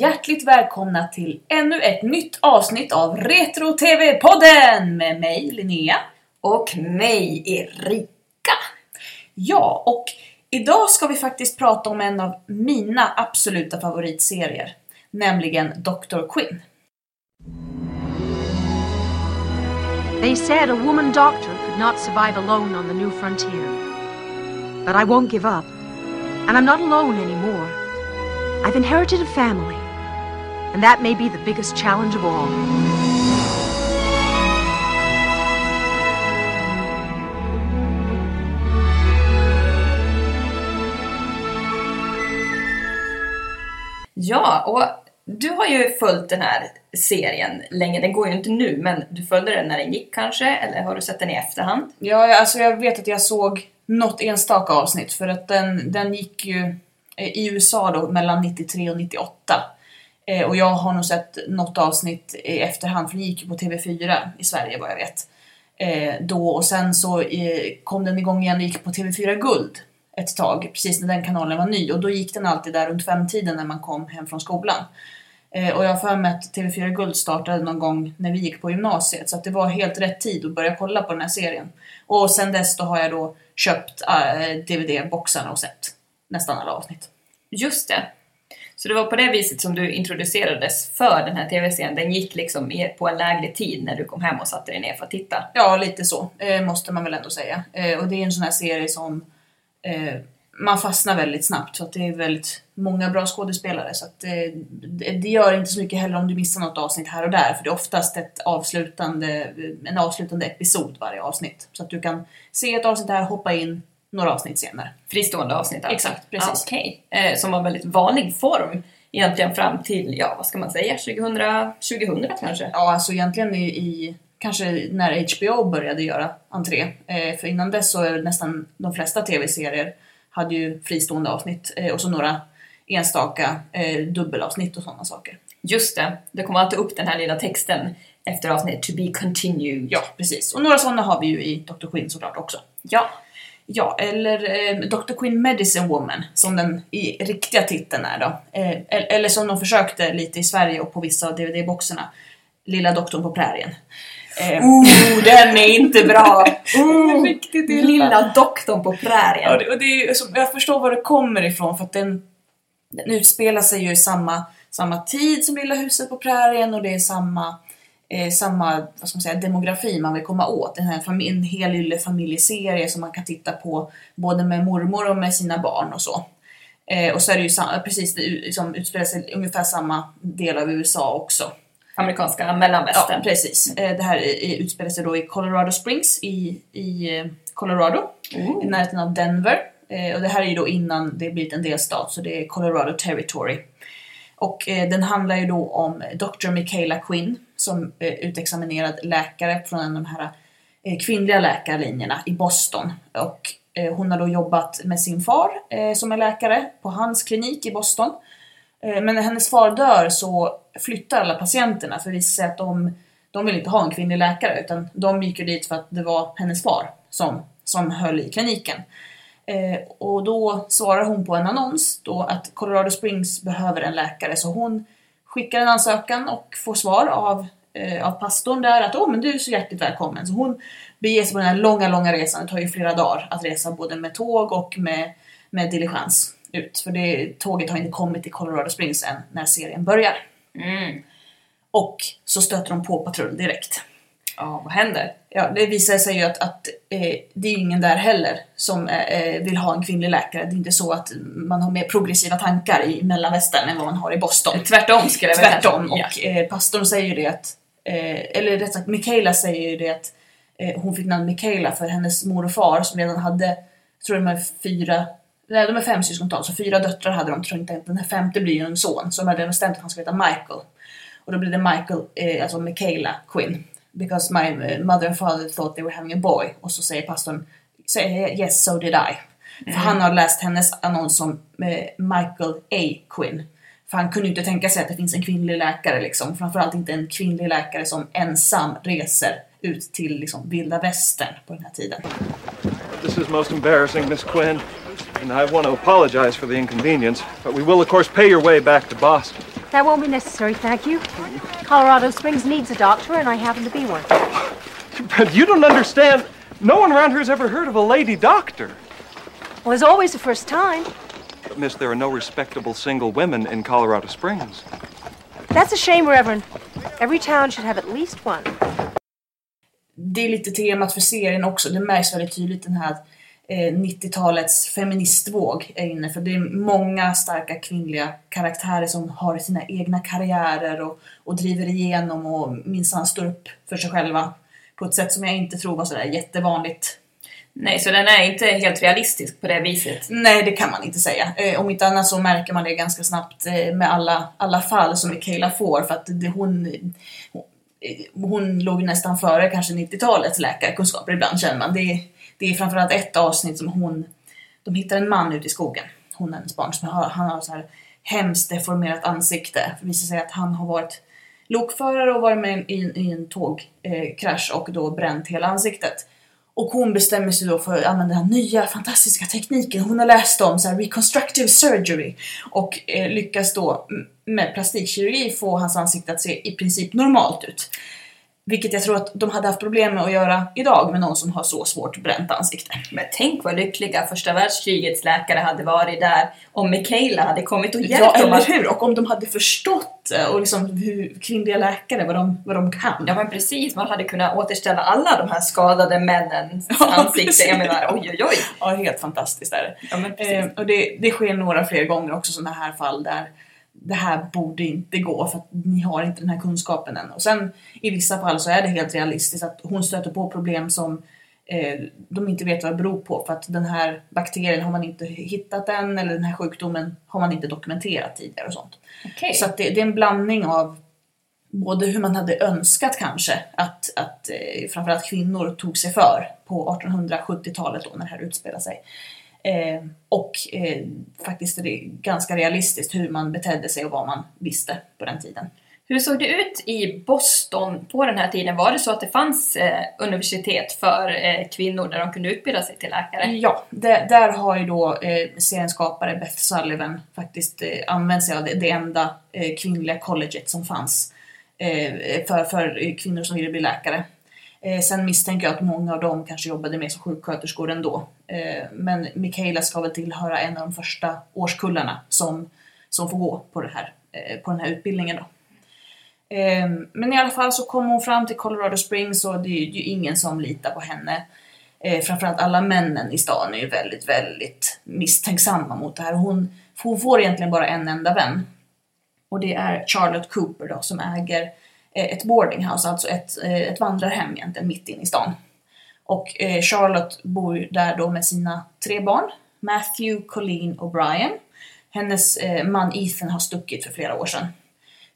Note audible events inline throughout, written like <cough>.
hjärtligt välkomna till ännu ett nytt avsnitt av Retro TV-podden med mig Linnea. Och mig Erika. Ja, och idag ska vi faktiskt prata om en av mina absoluta favoritserier, nämligen Dr. Quinn. They said a woman doctor could not survive alone on the new frontier. But I won't give up. And I'm not alone anymore. I've inherited a family. And that may be the biggest challenge of all. Ja, och du har ju följt den här serien länge. Den går ju inte nu, men du följde den när den gick kanske? Eller har du sett den i efterhand? Ja, alltså jag vet att jag såg något enstaka avsnitt för att den, den gick ju eh, i USA då mellan 93 och 98. Eh, och jag har nog sett något avsnitt i efterhand för den gick ju på TV4 i Sverige vad jag vet. Eh, då och sen så eh, kom den igång igen och gick på TV4 Guld ett tag, precis när den kanalen var ny och då gick den alltid där runt femtiden när man kom hem från skolan. Eh, och jag har för mig att TV4 Guld startade någon gång när vi gick på gymnasiet så att det var helt rätt tid att börja kolla på den här serien. Och sen dess då har jag då köpt eh, äh, DVD-boxarna och sett nästan alla avsnitt. Just det. Så det var på det viset som du introducerades för den här TV-serien. Den gick liksom på en lägre tid när du kom hem och satte dig ner för att titta. Ja, lite så eh, måste man väl ändå säga. Eh, och det är en sån här serie som eh, man fastnar väldigt snabbt för att det är väldigt många bra skådespelare så att eh, det, det gör inte så mycket heller om du missar något avsnitt här och där för det är oftast ett avslutande, en avslutande episod varje avsnitt. Så att du kan se ett avsnitt här, hoppa in några avsnitt senare. Fristående avsnitt alltså. Exakt, precis. Ah, Okej. Eh, som var väldigt vanlig form egentligen fram till, ja vad ska man säga, 2000, 2000 kanske? Ja, alltså egentligen i, i kanske när HBO började göra entré. Eh, för innan dess så är nästan de flesta tv-serier hade ju fristående avsnitt eh, och så några enstaka eh, dubbelavsnitt och sådana saker. Just det, det kommer alltid upp den här lilla texten efter avsnitt to be continued. Ja, precis. Och några sådana har vi ju i Dr. Quinn såklart också. Ja, Ja, eller eh, Dr. Quinn Medicine Woman, som den i riktiga titeln är då. Eh, el- eller som de försökte lite i Sverige och på vissa av DVD-boxarna, Lilla doktorn på prärien. Eh, Oh, <laughs> den är inte bra! Oh, <laughs> lilla doktorn på prärien. Ja, det, och det är, jag förstår var det kommer ifrån för att den, den utspelar sig ju i samma, samma tid som Lilla huset på prärien och det är samma, eh, samma vad ska man säga, demografi man vill komma åt. Den här en hel lille familjeserie som man kan titta på både med mormor och med sina barn och så. Eh, och så är det ju sam- precis det u- som utspelar sig ungefär samma del av USA också. Amerikanska Ja, mellanvästern. precis. Eh, Det här utspelar sig då i Colorado Springs i, i eh, Colorado, i närheten av Denver. Eh, Och det här är ju då innan det blivit en delstat, så det är Colorado Territory. Och eh, den handlar ju då om eh, Dr. Michaela Quinn som eh, utexaminerad läkare från en av de här kvinnliga läkarlinjerna i Boston. Och hon har då jobbat med sin far som är läkare på hans klinik i Boston. Men när hennes far dör så flyttar alla patienterna för det visar sig att de, de vill inte ha en kvinnlig läkare utan de gick ju dit för att det var hennes far som, som höll i kliniken. Eh, och då svarar hon på en annons då att Colorado Springs behöver en läkare så hon skickar en ansökan och får svar av, eh, av pastorn där att åh men du är så hjärtligt välkommen. Så hon beger sig på den här långa, långa resan. Det tar ju flera dagar att resa både med tåg och med, med diligens ut. För det, tåget har inte kommit till Colorado Springs än när serien börjar. Mm. Och så stöter de på patrull direkt. Ja, vad händer? Ja, det visar sig ju att, att eh, det är ingen där heller som eh, vill ha en kvinnlig läkare. Det är inte så att man har mer progressiva tankar i mellanvästern än vad man har i Boston. Tvärtom skulle jag vilja Tvärtom. säga. Och eh, pastorn säger ju det att, eh, eller rätt sagt Michaela säger ju det att eh, hon fick namnet Michaela för hennes mor och far som redan hade, jag tror de är fyra, nej de är fem syskontal, så fyra döttrar hade de, tror inte den här femte blir ju en son, så de hade bestämt att han ska heta Michael. Och då blev det Michael, eh, alltså Michaela Quinn. Because my eh, mother and father thought they were having a boy. Och så säger pastorn, say, yes so did I. För han har läst hennes annons som eh, Michael A. Quinn. För han kunde inte tänka sig att det finns en kvinnlig läkare liksom. Framförallt inte en kvinnlig läkare som ensam reser ut till liksom vilda västern på den här tiden. This is most embarrassing, Miss Quinn, and I want to apologize for the inconvenience, but we will, of course, pay your way back to Boston. That won't be necessary, thank you. Colorado Springs needs a doctor, and I happen to be one. But you don't understand. No one around here has ever heard of a lady doctor. Well, it's always the first time. But, miss, there are no respectable single women in Colorado Springs. That's a shame, Reverend. Every town should have at least one. det är lite temat för serien också. Det märks väldigt tydligt den här 90-talets feministvåg är inne. För det är många starka kvinnliga karaktärer som har sina egna karriärer och, och driver igenom och minsann står upp för sig själva på ett sätt som jag inte tror var sådär jättevanligt. Nej, så den är inte helt realistisk på det viset. Nej, det kan man inte säga. Eh, om inte annat så märker man det ganska snabbt eh, med alla, alla fall som Michaela får för att det, hon, hon, hon låg nästan före kanske 90-talets läkarkunskaper ibland känner man. Det, det är framförallt ett avsnitt som hon, de hittar en man ute i skogen, hon och hennes barn, som har, han har så här hemskt deformerat ansikte. Det visar sig att han har varit lokförare och varit med i, en- i en tågkrasch eh, och då bränt hela ansiktet. Och hon bestämmer sig då för att använda den här nya fantastiska tekniken hon har läst om, så här reconstructive surgery. Och eh, lyckas då med plastikkirurgi få hans ansikte att se i princip normalt ut. Vilket jag tror att de hade haft problem med att göra idag med någon som har så svårt bränt ansikte. Men tänk vad lyckliga första världskrigets läkare hade varit där om Michaela hade kommit och Ja, hjälpt dem eller att... hur? Och om de hade förstått eh, och liksom hur kvinnliga läkare, vad de, vad de kan. Ja men precis, man hade kunnat återställa alla de här skadade männens Ja, ansikten. precis. Jag menar, oj oj oj. Ja, helt fantastiskt är det. Ja men precis. Eh, och det, det sker några fler gånger också sådana här fall där det här borde inte gå för att ni har inte den här kunskapen än. Och sen i vissa fall så är det helt realistiskt att hon stöter på problem som eh, de inte vet vad det beror på för att den här bakterien har man inte hittat än eller den här sjukdomen har man inte dokumenterat tidigare och sånt. Okej. Så det, det är en blandning av både hur man hade önskat kanske att, att eh, framförallt kvinnor tog sig för på 1870-talet då när det här utspelar sig. Eh, och eh, faktiskt är det ganska realistiskt hur man betedde sig och vad man visste på den tiden. Hur såg det ut i Boston på den här tiden? Var det så att det fanns eh, universitet för eh, kvinnor där de kunde utbilda sig till läkare? Ja, där, där har ju då eh, seriens skapare Beth Sullivan faktiskt eh, använt sig av det, det enda eh, kvinnliga colleget som fanns eh, för, för kvinnor som ville bli läkare. Eh, sen misstänker jag att många av dem kanske jobbade mer som sjuksköterskor ändå. Eh, men Michaela ska väl tillhöra en av de första årskullarna som, som får gå på, det här, eh, på den här utbildningen. Då. Eh, men i alla fall så kom hon fram till Colorado Springs och det är ju ingen som litar på henne. Eh, framförallt alla männen i stan är ju väldigt, väldigt misstänksamma mot det här. Hon, hon får egentligen bara en enda vän. Och det är Charlotte Cooper då, som äger ett boardinghouse, alltså ett, eh, ett vandrarhem egentligen mitt inne i stan. Och eh, Charlotte bor där då med sina tre barn, Matthew, Colleen och Brian. Hennes eh, man Ethan har stuckit för flera år sedan.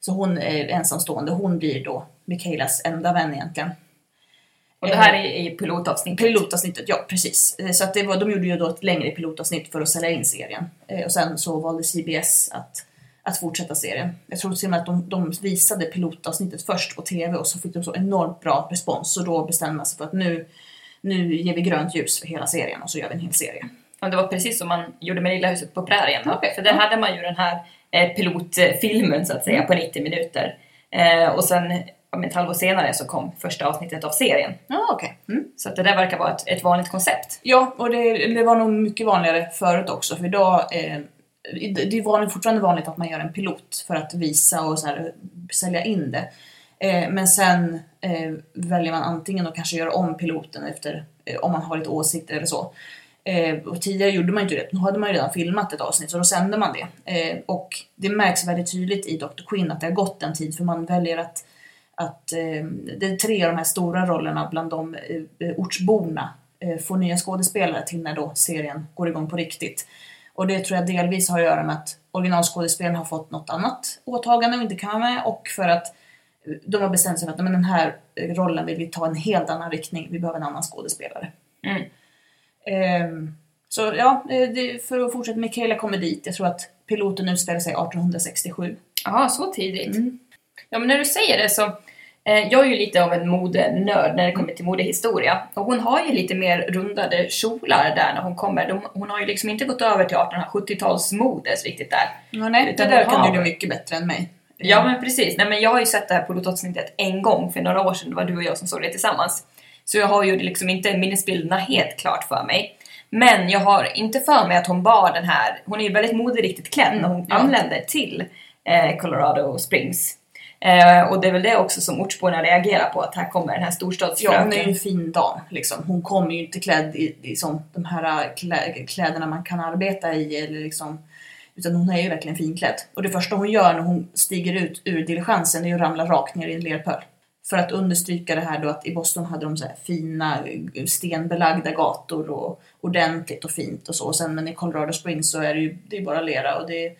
Så hon är ensamstående, hon blir då Michaelas enda vän egentligen. Och det här är i pilotavsnittet? Pilotavsnittet, ja precis. Eh, Så att det var, de gjorde ju då ett längre pilotavsnitt för att sälja in serien. Eh, Och sen så valde CBS att, att fortsätta serien. Jag tror till och med att de, de visade pilotavsnittet först på TV och så fick de så enormt bra respons. Så då bestämde man sig för att nu, nu ger vi grönt ljus för hela serien och så gör vi en hel serie. Ja, det var precis som man gjorde med Lilla huset på prärien. Okej. För där hade man ju den här eh, pilotfilmen så att säga på 90 minuter. Eh, och sen om ett halvår senare så kom första avsnittet av serien. Ja, okej. Mm. Så att det där verkar vara ett, ett vanligt koncept. Ja, och det, det var nog mycket vanligare förut också, för idag eh, det är vanligt, fortfarande vanligt att man gör en pilot för att visa och så här, sälja in det. Eh, men sen eh, väljer man antingen att kanske göra om piloten efter eh, om man har lite åsikter eller så. Eh, och tidigare gjorde man ju inte det, nu hade man ju redan filmat ett avsnitt så då sände man det. Eh, och det märks väldigt tydligt i Dr. Quinn att det har gått en tid för man väljer att att eh, det är tre av de här stora rollerna bland de eh, eh ortsborna eh, får nya skådespelare till när då serien går igång på riktigt. Och det tror jag delvis har att göra med att originalskådespelaren har fått något annat åtagande och inte kan vara med och för att eh, de har bestämt sig för att men den här eh, rollen vill vi ta en helt annan riktning, vi behöver en annan skådespelare. Mm. Ehm, så ja, eh, det, för att fortsätta, Michaela kommer dit. Jag tror att piloten utspelar sig 1867. Ja, så tidigt. Mm. Ja, men när du säger det så jag är ju lite av en modenörd när det kommer till modehistoria. Och hon har ju lite mer rundade kjolar där när hon kommer. De, hon har ju liksom inte gått över till 1870-talsmodes riktigt där. Ja, nej, Utan det där kan du göra mycket bättre än mig. Ja men precis, nej men jag har ju sett det här pilotavsnittet en gång för några år sedan, det var du och jag som såg det tillsammans. Så jag har ju liksom inte minnesbilderna helt klart för mig. Men jag har inte för mig att hon bar den här, hon är ju väldigt moderiktigt klädd när hon Ja. anländer till eh, Colorado Springs. Eh, och det är väl det också som ortsborna reagerar på, att här kommer den här Ja, storstadsfröken. hon är ju en fin dam liksom. Hon kommer ju inte klädd i, i som de här klä, kläderna man kan arbeta i eller liksom utan hon är ju verkligen finklädd. Och det första hon gör när hon stiger ut ur diligensen är ju att ramla rakt ner i en lerpöl. För att understryka det här då att i Boston hade de så här fina eh, stenbelagda gator och ordentligt och fint och så. Och sen men i Colorado Springs så är det ju det är bara lera och det är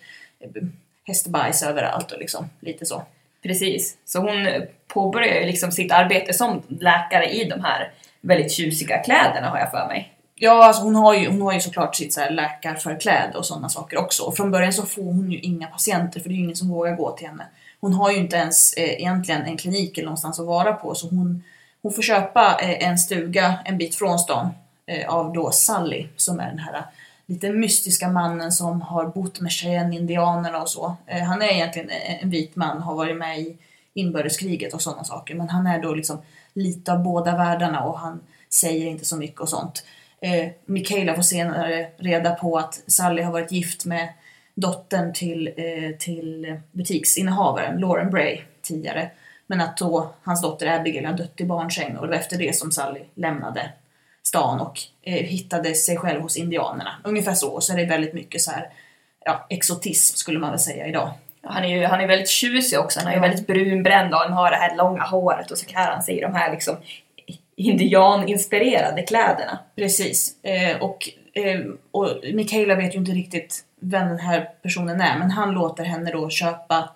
hästbajs överallt och liksom lite så. Precis. Så hon påbörjar ju liksom sitt arbete som läkare i de här väldigt tjusiga kläderna har jag för mig. Ja, alltså hon har ju, hon har ju såklart sitt så här läkarförkläde och sådana saker också. Och från början så får hon ju inga patienter för det är ju ingen som vågar gå till henne. Hon har ju inte ens eh, egentligen en klinik eller någonstans att vara på så hon, hon får köpa eh, en stuga en bit från stan eh, av då Sally som är den här eh, lite mystiska mannen som har bott med Cheyenne-indianerna och så. Eh, han är egentligen en, en vit man, har varit med i inbördeskriget och sådana saker men han är då liksom lite av båda världarna och han säger inte så mycket och sånt. Eh, Michaela får senare reda på att Sally har varit gift med dottern till, eh, till butiksinnehavaren Lauren Bray tidigare. Men att då hans dotter Abigail har dött i barnsäng och det var efter det som Sally lämnade stan och eh, hittade sig själv hos indianerna. Ungefär så. Så är det väldigt mycket så här, ja, exotism skulle man väl säga idag. Han är ju han är väldigt tjusig också, han är ju väldigt brunbränd och han har det här långa håret och så klär han sig i de här liksom indianinspirerade kläderna. Precis. Eh, och, eh, och Michaela vet ju inte riktigt vem den här personen är, men han låter henne då köpa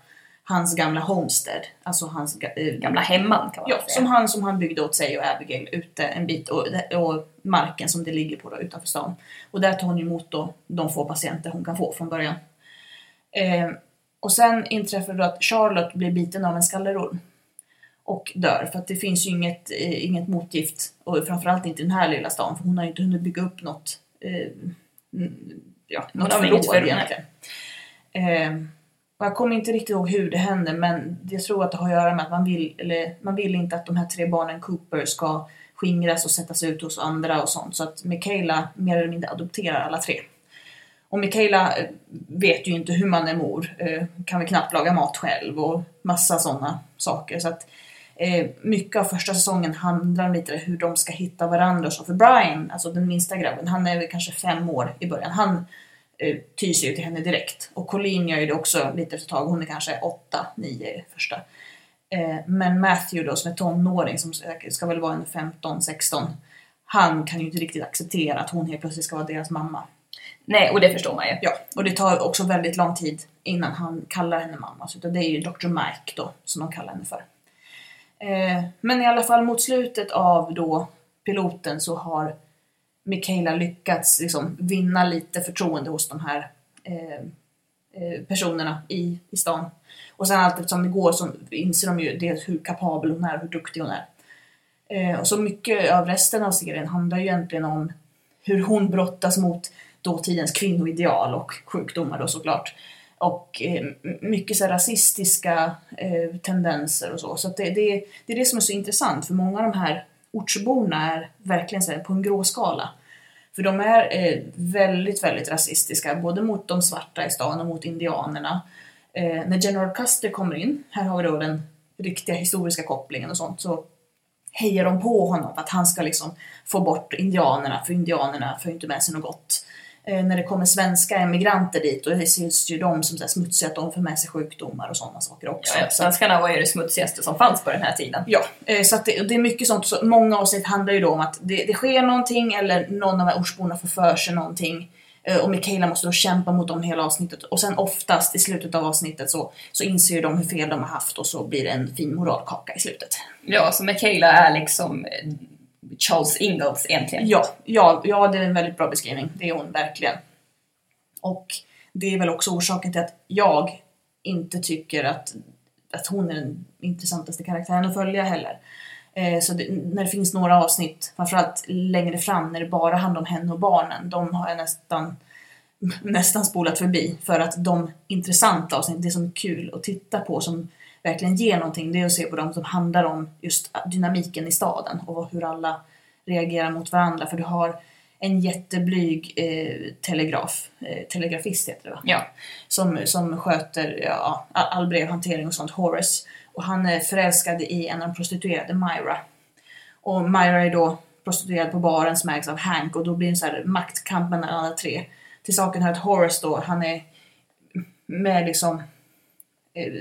hans gamla homestead, alltså hans eh, Gamla hemman kan man Ja, säga. som han, som han byggde åt sig och Abigail ute en bit och, och marken som det ligger på då, utanför stan. Och där tar hon emot då de få patienter hon kan få från början. Eh, och sen inträffar det då att Charlotte blir biten av en skallerorm och dör för att det finns ju inget, eh, inget motgift och framförallt inte i den här lilla stan för hon har ju inte hunnit bygga upp något eh, ja, något förråd egentligen. Och jag kommer inte riktigt ihåg hur det hände men jag tror att det har att göra med att man vill, eller, man vill inte att de här tre barnen Cooper ska skingras och sättas ut hos andra och sånt så att Michaela mer eller mindre adopterar alla tre. Och Michaela eh, vet ju inte hur man är mor, eh, kan väl knappt laga mat själv och massa sådana saker. Så att eh, mycket av första säsongen handlar om lite hur de ska hitta varandra och så. För Brian, alltså den minsta grabben, han är väl kanske fem år i början. Han eh, tyser ju till henne direkt. Och Colleen gör ju det också lite efter ett tag. Hon är kanske åtta, nio i första. Eh, men Matthew då som är tonåring, som ska väl vara en 15, 16. Han kan ju inte riktigt acceptera att hon helt plötsligt ska vara deras mamma. Nej, och det förstår man ju. Ja, och det tar också väldigt lång tid innan han kallar henne mamma. Så det är ju Dr. Mike då som de kallar henne för. Eh, men i alla fall mot slutet av då piloten så har Mikaela lyckats liksom vinna lite förtroende hos de här eh, eh personerna i, i stan. Och sen allt eftersom det går så inser de ju dels hur kapabel hon är och hur duktig hon är. Eh, och så mycket av resten av serien handlar ju egentligen om hur hon brottas mot dåtidens kvinnoideal och sjukdomar då såklart. Och eh, mycket så här rasistiska eh, tendenser och så. Så att det, det, det är det som är så intressant för många av de här ortsborna är verkligen så här på en gråskala. För de är eh, väldigt, väldigt rasistiska, både mot de svarta i stan och mot indianerna. Eh, när General Custer kommer in, här har vi då den riktiga historiska kopplingen och sånt, så hejar de på honom för att han ska liksom få bort indianerna, för indianerna får ju inte med sig något gott. Eh, när det kommer svenska emigranter dit, och det ses ju de som så här smutsiga, att de får med sig sjukdomar och sådana saker också. Ja, svenskarna var ju det smutsigaste som fanns på den här tiden. Ja, eh, så att det, det är mycket sånt. Så många avsnitt handlar ju då om att det, det sker någonting eller någon av de här ortsborna får för sig någonting. Eh, Och Mikaela måste då kämpa mot dem hela avsnittet. Och sen oftast i slutet av avsnittet så, så inser ju de hur fel de har haft och så blir det en fin moralkaka i slutet. Ja, så Michaela är liksom Charles Ingalls egentligen. Ja, ja, ja, det är en väldigt bra beskrivning. Det är hon verkligen. Och det är väl också orsaken till att jag inte tycker att, att hon är den intressantaste karaktären att följa heller. Eh, så det, när det finns några avsnitt, framförallt längre fram när det bara handlar om henne och barnen, de har jag nästan nästan spolat förbi för att de intressanta avsnitten, det som är kul att titta på som verkligen ger någonting, det är att se på de som handlar om just dynamiken i staden och hur alla reagerar mot varandra. För du har en jätteblyg eh, telegraf, eh, telegrafist heter det va? Ja. Som, som sköter ja, all brevhantering och sånt, Horace. Och han är förälskad i en av de prostituerade, Myra. Och Myra är då prostituerad på baren som ägs av Hank och då blir det en så här maktkamp mellan alla tre. Till saken hör att Horace då, han är med liksom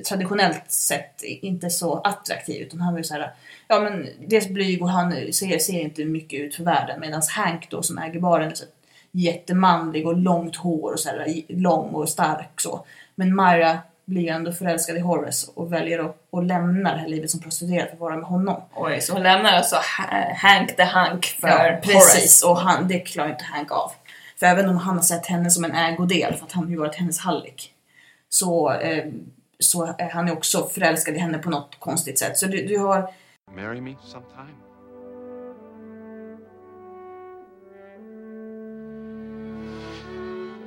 traditionellt sett inte så attraktiv utan han är så här, ja men dels blyg och han ser, ser inte mycket ut för världen medan Hank då som äger baren är så jättemanlig och långt hår och så här, lång och stark så. Men Myra blir ju ändå förälskad i Horace och väljer att, att lämna det här livet som prostituerad för att vara med honom. Oj, så hon lämnar alltså Ha- Hank the Hank för Ja, Horace. precis. Och han, det klarar inte Hank av. För även om han har sett henne som en ägodel, för att han har ju varit hennes hallick, så, eh, så är han också förälskad i henne på något konstigt sätt. Så du, du har Marry me sometime?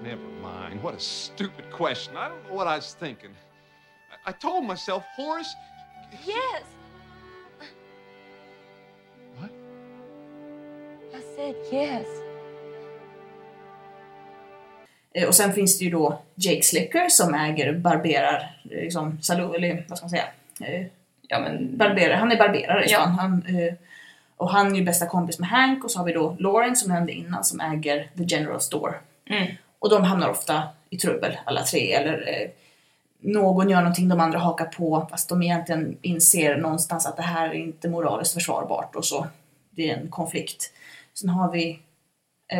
Never mind. What a stupid question. I don't know what I was thinking. I, I told myself, Horace. Yes. What? I said yes. Eh, Och sen finns det ju då Jake Slicker som äger barberar, eh, liksom, salon, eller vad ska man säga? Eh, Ja, men... barberar, han är barberare Ja. Han, och han är ju bästa kompis med Hank och så har vi då Lauren som nämnde innan som äger The General Store. Mm. Och de hamnar ofta i trubbel alla tre eller någon gör någonting de andra hakar på fast de egentligen inser någonstans att det här är inte moraliskt försvarbart och så. Det är en konflikt. Sen har vi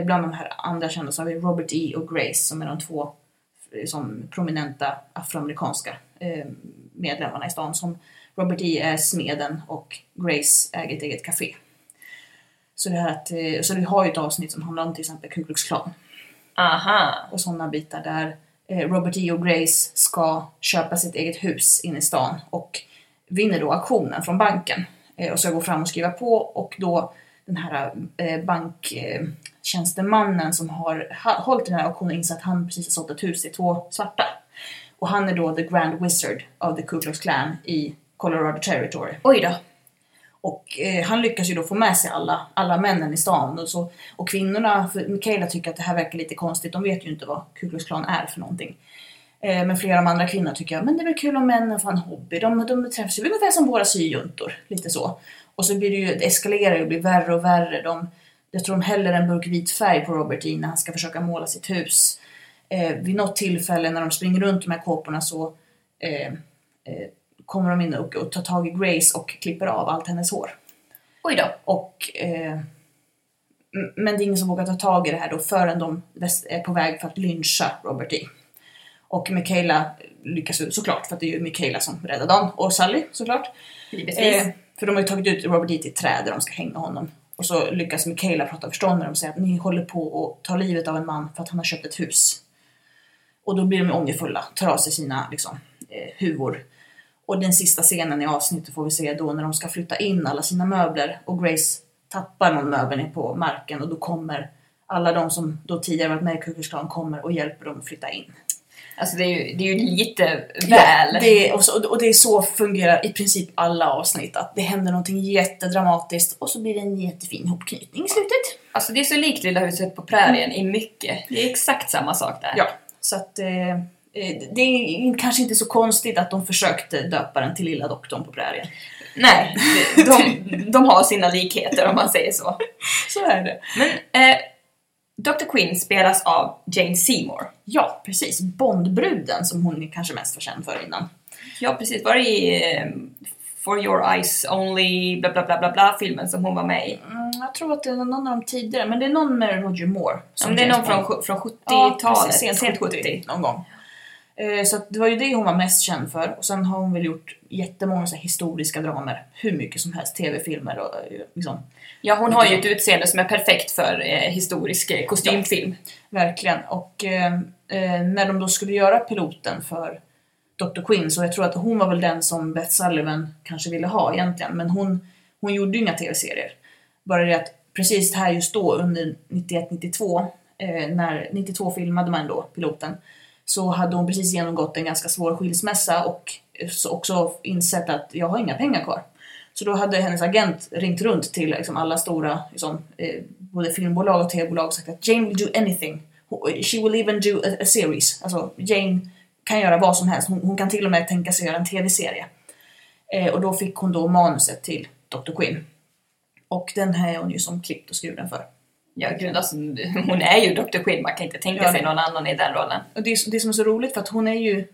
bland de här andra kända så har vi Robert E och Grace som är de två eh, som prominenta afroamerikanska eh, medlemmarna i stan. Som Robert E är smeden och Grace äger ett eget café. Så, det här att, eh, så vi har ju ett avsnitt som handlar om till exempel Ku Klux Klan Aha. och sådana bitar där eh, Robert E och Grace ska köpa sitt eget hus inne i stan och vinner då auktionen från banken eh, och ska gå fram och skriva på och då den här eh, banktjänstemannen som har ha, hållit den här auktionen inser att han precis har sålt ett hus till två svarta. Och han är då the Grand Wizard of the Ku Klux Klan i Colorado Territory. Oj då. Och eh, han lyckas ju då få med sig alla, alla männen i stan. Och, så, och kvinnorna, för Michaela tycker att det här verkar lite konstigt, de vet ju inte vad Ku Klux Klan är för någonting. Eh, men flera av de andra kvinnorna tycker att men det är väl kul om männen får en hobby, de, de träffas ju ungefär som våra syjuntor. Lite så. Och så blir det ju, det eskalerar ju och blir värre och värre. De, jag tror de häller en burk vit färg på Robert E när han ska försöka måla sitt hus. Eh, vid något tillfälle när de springer runt de här kåporna så eh, eh, kommer de in och, och tar tag i Grace och klipper av allt hennes hår. Oj då. Och, eh, men det är ingen som vågar ta tag i det här då förrän de är på väg för att lyncha Robert E. Och Michaela lyckas såklart, för att det är ju Michaela som räddar dem. Och Sally såklart. Givetvis. Eh, för de har ju tagit ut Robert E till ett träd där de ska hänga honom. Och så lyckas Michaela prata förstånd med dem och säga att ni håller på att ta livet av en man för att han har köpt ett hus. Och då blir de ångerfulla, tar av sig sina liksom, eh, huvor. Och den sista scenen i avsnittet får vi se då när de ska flytta in alla sina möbler och Grace tappar någon möbel ner på marken och då kommer alla de som då tidigare varit med i Ku kommer och hjälper dem att flytta in. Alltså det är ju, det är ju lite väl. Ja, det är, och, så, och det är så fungerar i princip alla avsnitt. Att det händer någonting jättedramatiskt och så blir det en jättefin hopknytning i slutet. Alltså det är så likt Lilla huset på prärien i mycket. Det är exakt samma sak där. Ja, så att eh, eh, det är kanske inte så konstigt att de försökte döpa den till Lilla doktorn på prärien. Nej, de, <laughs> de, de har sina likheter om man säger så. Så är det. Men eh, Dr. Quinn spelas av Jane Seymour. Ja, precis. Bondbruden som hon är kanske mest var känd för innan. Ja, precis. Var det i eh, For your eyes only bla bla bla bla bla filmen som hon var med i? Mm, jag tror att det är någon av de tidigare, men det är någon med Roger Moore. Ja, som men det är någon från, från Ja, 70-talet. precis, sent sent 70, 70. någon gång. Eh, Så det var ju det hon var mest känd för. Och sen har hon väl gjort jättemånga så historiska dramer. Hur mycket som helst. TV-filmer och eh, liksom. Ja, hon har ju ett utseende som är perfekt för eh, historisk eh, kostymfilm. Verkligen. Och eh, när de då skulle göra piloten för Dr. Quinn så jag tror att hon var väl den som Beth Sullivan kanske ville ha egentligen. Men hon, hon gjorde ju inga TV-serier. Bara det att precis här just då under 91-92 eh, när 92 filmade man då piloten, så hade hon precis genomgått en ganska svår skilsmässa och också insett att jag har inga pengar kvar. Så då hade hennes agent ringt runt till liksom alla stora liksom, eh, både filmbolag och tv-bolag och sagt att Jane will do anything. She will even do a, a series. Alltså Jane kan göra vad som helst. Hon, hon kan till och med tänka sig göra en tv-serie. Eh, och då fick hon då manuset till Dr. Quinn. Och den här är hon ju som klippt och skuren för. Ja, gud alltså, hon är ju Dr. Quinn, man kan inte tänka Ja, sig någon annan i den rollen. Och det, är- det som är så roligt för att hon är ju,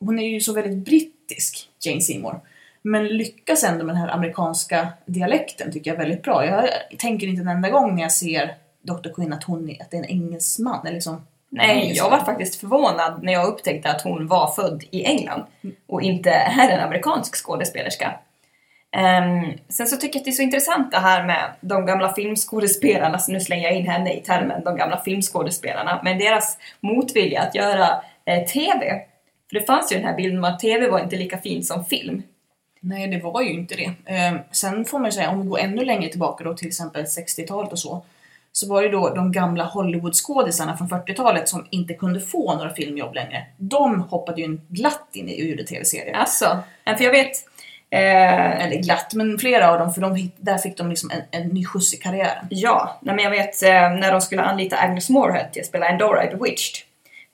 hon är ju så väldigt brittisk, Jane Seymour. Men lyckas ändå med den här amerikanska dialekten tycker jag väldigt bra. Jag tänker inte en enda gång när jag ser Dr. Quinn att, hon är, att det är en engelsman. Eller liksom, Nej, jag var faktiskt förvånad när jag upptäckte att hon var född i England och inte är en amerikansk skådespelerska. Ehm, sen så tycker jag att det är så intressant det här med de gamla filmskådespelarna, så nu slänger jag in henne i termen de gamla filmskådespelarna, men deras motvilja att göra eh, TV. För det fanns ju den här bilden om att TV var inte lika fint som film. Nej, det var ju inte det. Eh, sen får man ju säga, om vi går ännu längre tillbaka då till exempel 60-talet och så, så var det då de gamla Hollywoodskådisarna från 40-talet som inte kunde få några filmjobb längre. De hoppade ju glatt in i och gjorde tv-serier. Alltså, för jag vet... Eh, Eller glatt, men flera av dem, för de, där fick de liksom en, en ny skjuts i karriären. Ja, nej, men jag vet eh, när de skulle anlita Agnes Moorehead till att spela Endora i Bewitched.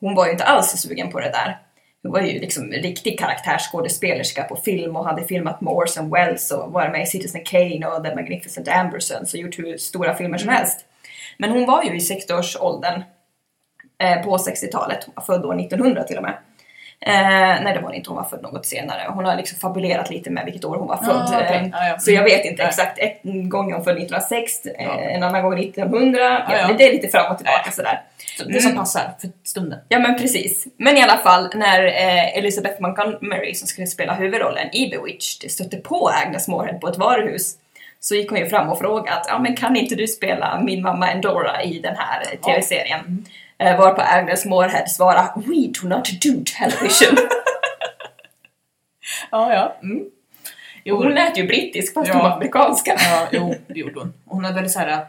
Hon var ju inte alls sugen på det där. Hon var ju liksom riktig karaktärsskådespelerska på film och hade filmat med Orson Welles och varit med i Citizen Kane och The Magnificent Ambersons och gjort hur stora filmer som helst. Men hon var ju i 60-årsåldern eh, på 60-talet. Hon var född år 1900 till och med. Eh, nej det var hon inte, hon var född något senare. Hon har liksom fabulerat lite med vilket år hon var född. Ah, eh, Ja, ja. Så jag vet inte exakt. En gång är hon född 1906, eh, Ja. en annan gång 1900. Ja, Ja. Det är lite fram och tillbaka sådär. Så det som Mm. passar för stunden. Ja men precis. Men i alla fall när eh, Elizabeth Montgomery som skulle spela huvudrollen i Bewitched stötte på Agnes Moorehead på ett varuhus så gick hon ju fram och frågade att ja men kan inte du spela min mamma Endora i den här eh, tv-serien? Eh, varpå Agnes Moorehead svarade We do not do television. <laughs> Ja, ja. Mm. jo, hon lät ju brittisk fast Ja. hon var amerikanska. Ja, jo, det gjorde hon. Hon hade väldigt såhär, eh,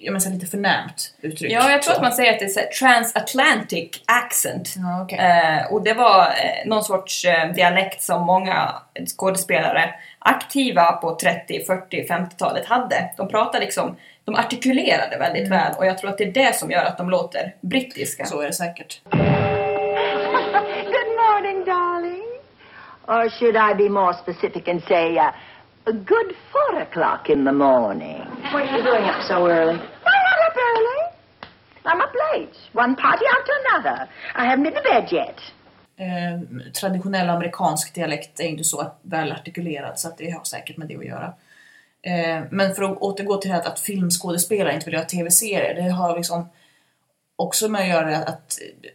jag menar lite förnämt uttryck. Ja, jag tror Så. att man säger att det är så här transatlantic accent. Ja, okej. Eh, och det var eh, någon sorts eh, dialekt som många skådespelare aktiva på 30, 40, 50-talet hade. De pratade liksom, de artikulerade väldigt väl och jag tror att det är det som gör att de låter brittiska. Så är det säkert. Good morning, darling. Or should I be more specific and say, uh, good four o'clock in the morning? What are you doing up so early? I'm not up early. I'm up late. One party after another. I haven't been to bed yet. Eh, traditionell amerikansk dialekt är inte så väl artikulerad så att det har säkert med det att göra. Eh, men för att återgå till det här att filmskådespelare inte vill göra tv-serier, det har liksom också med att göra att eh,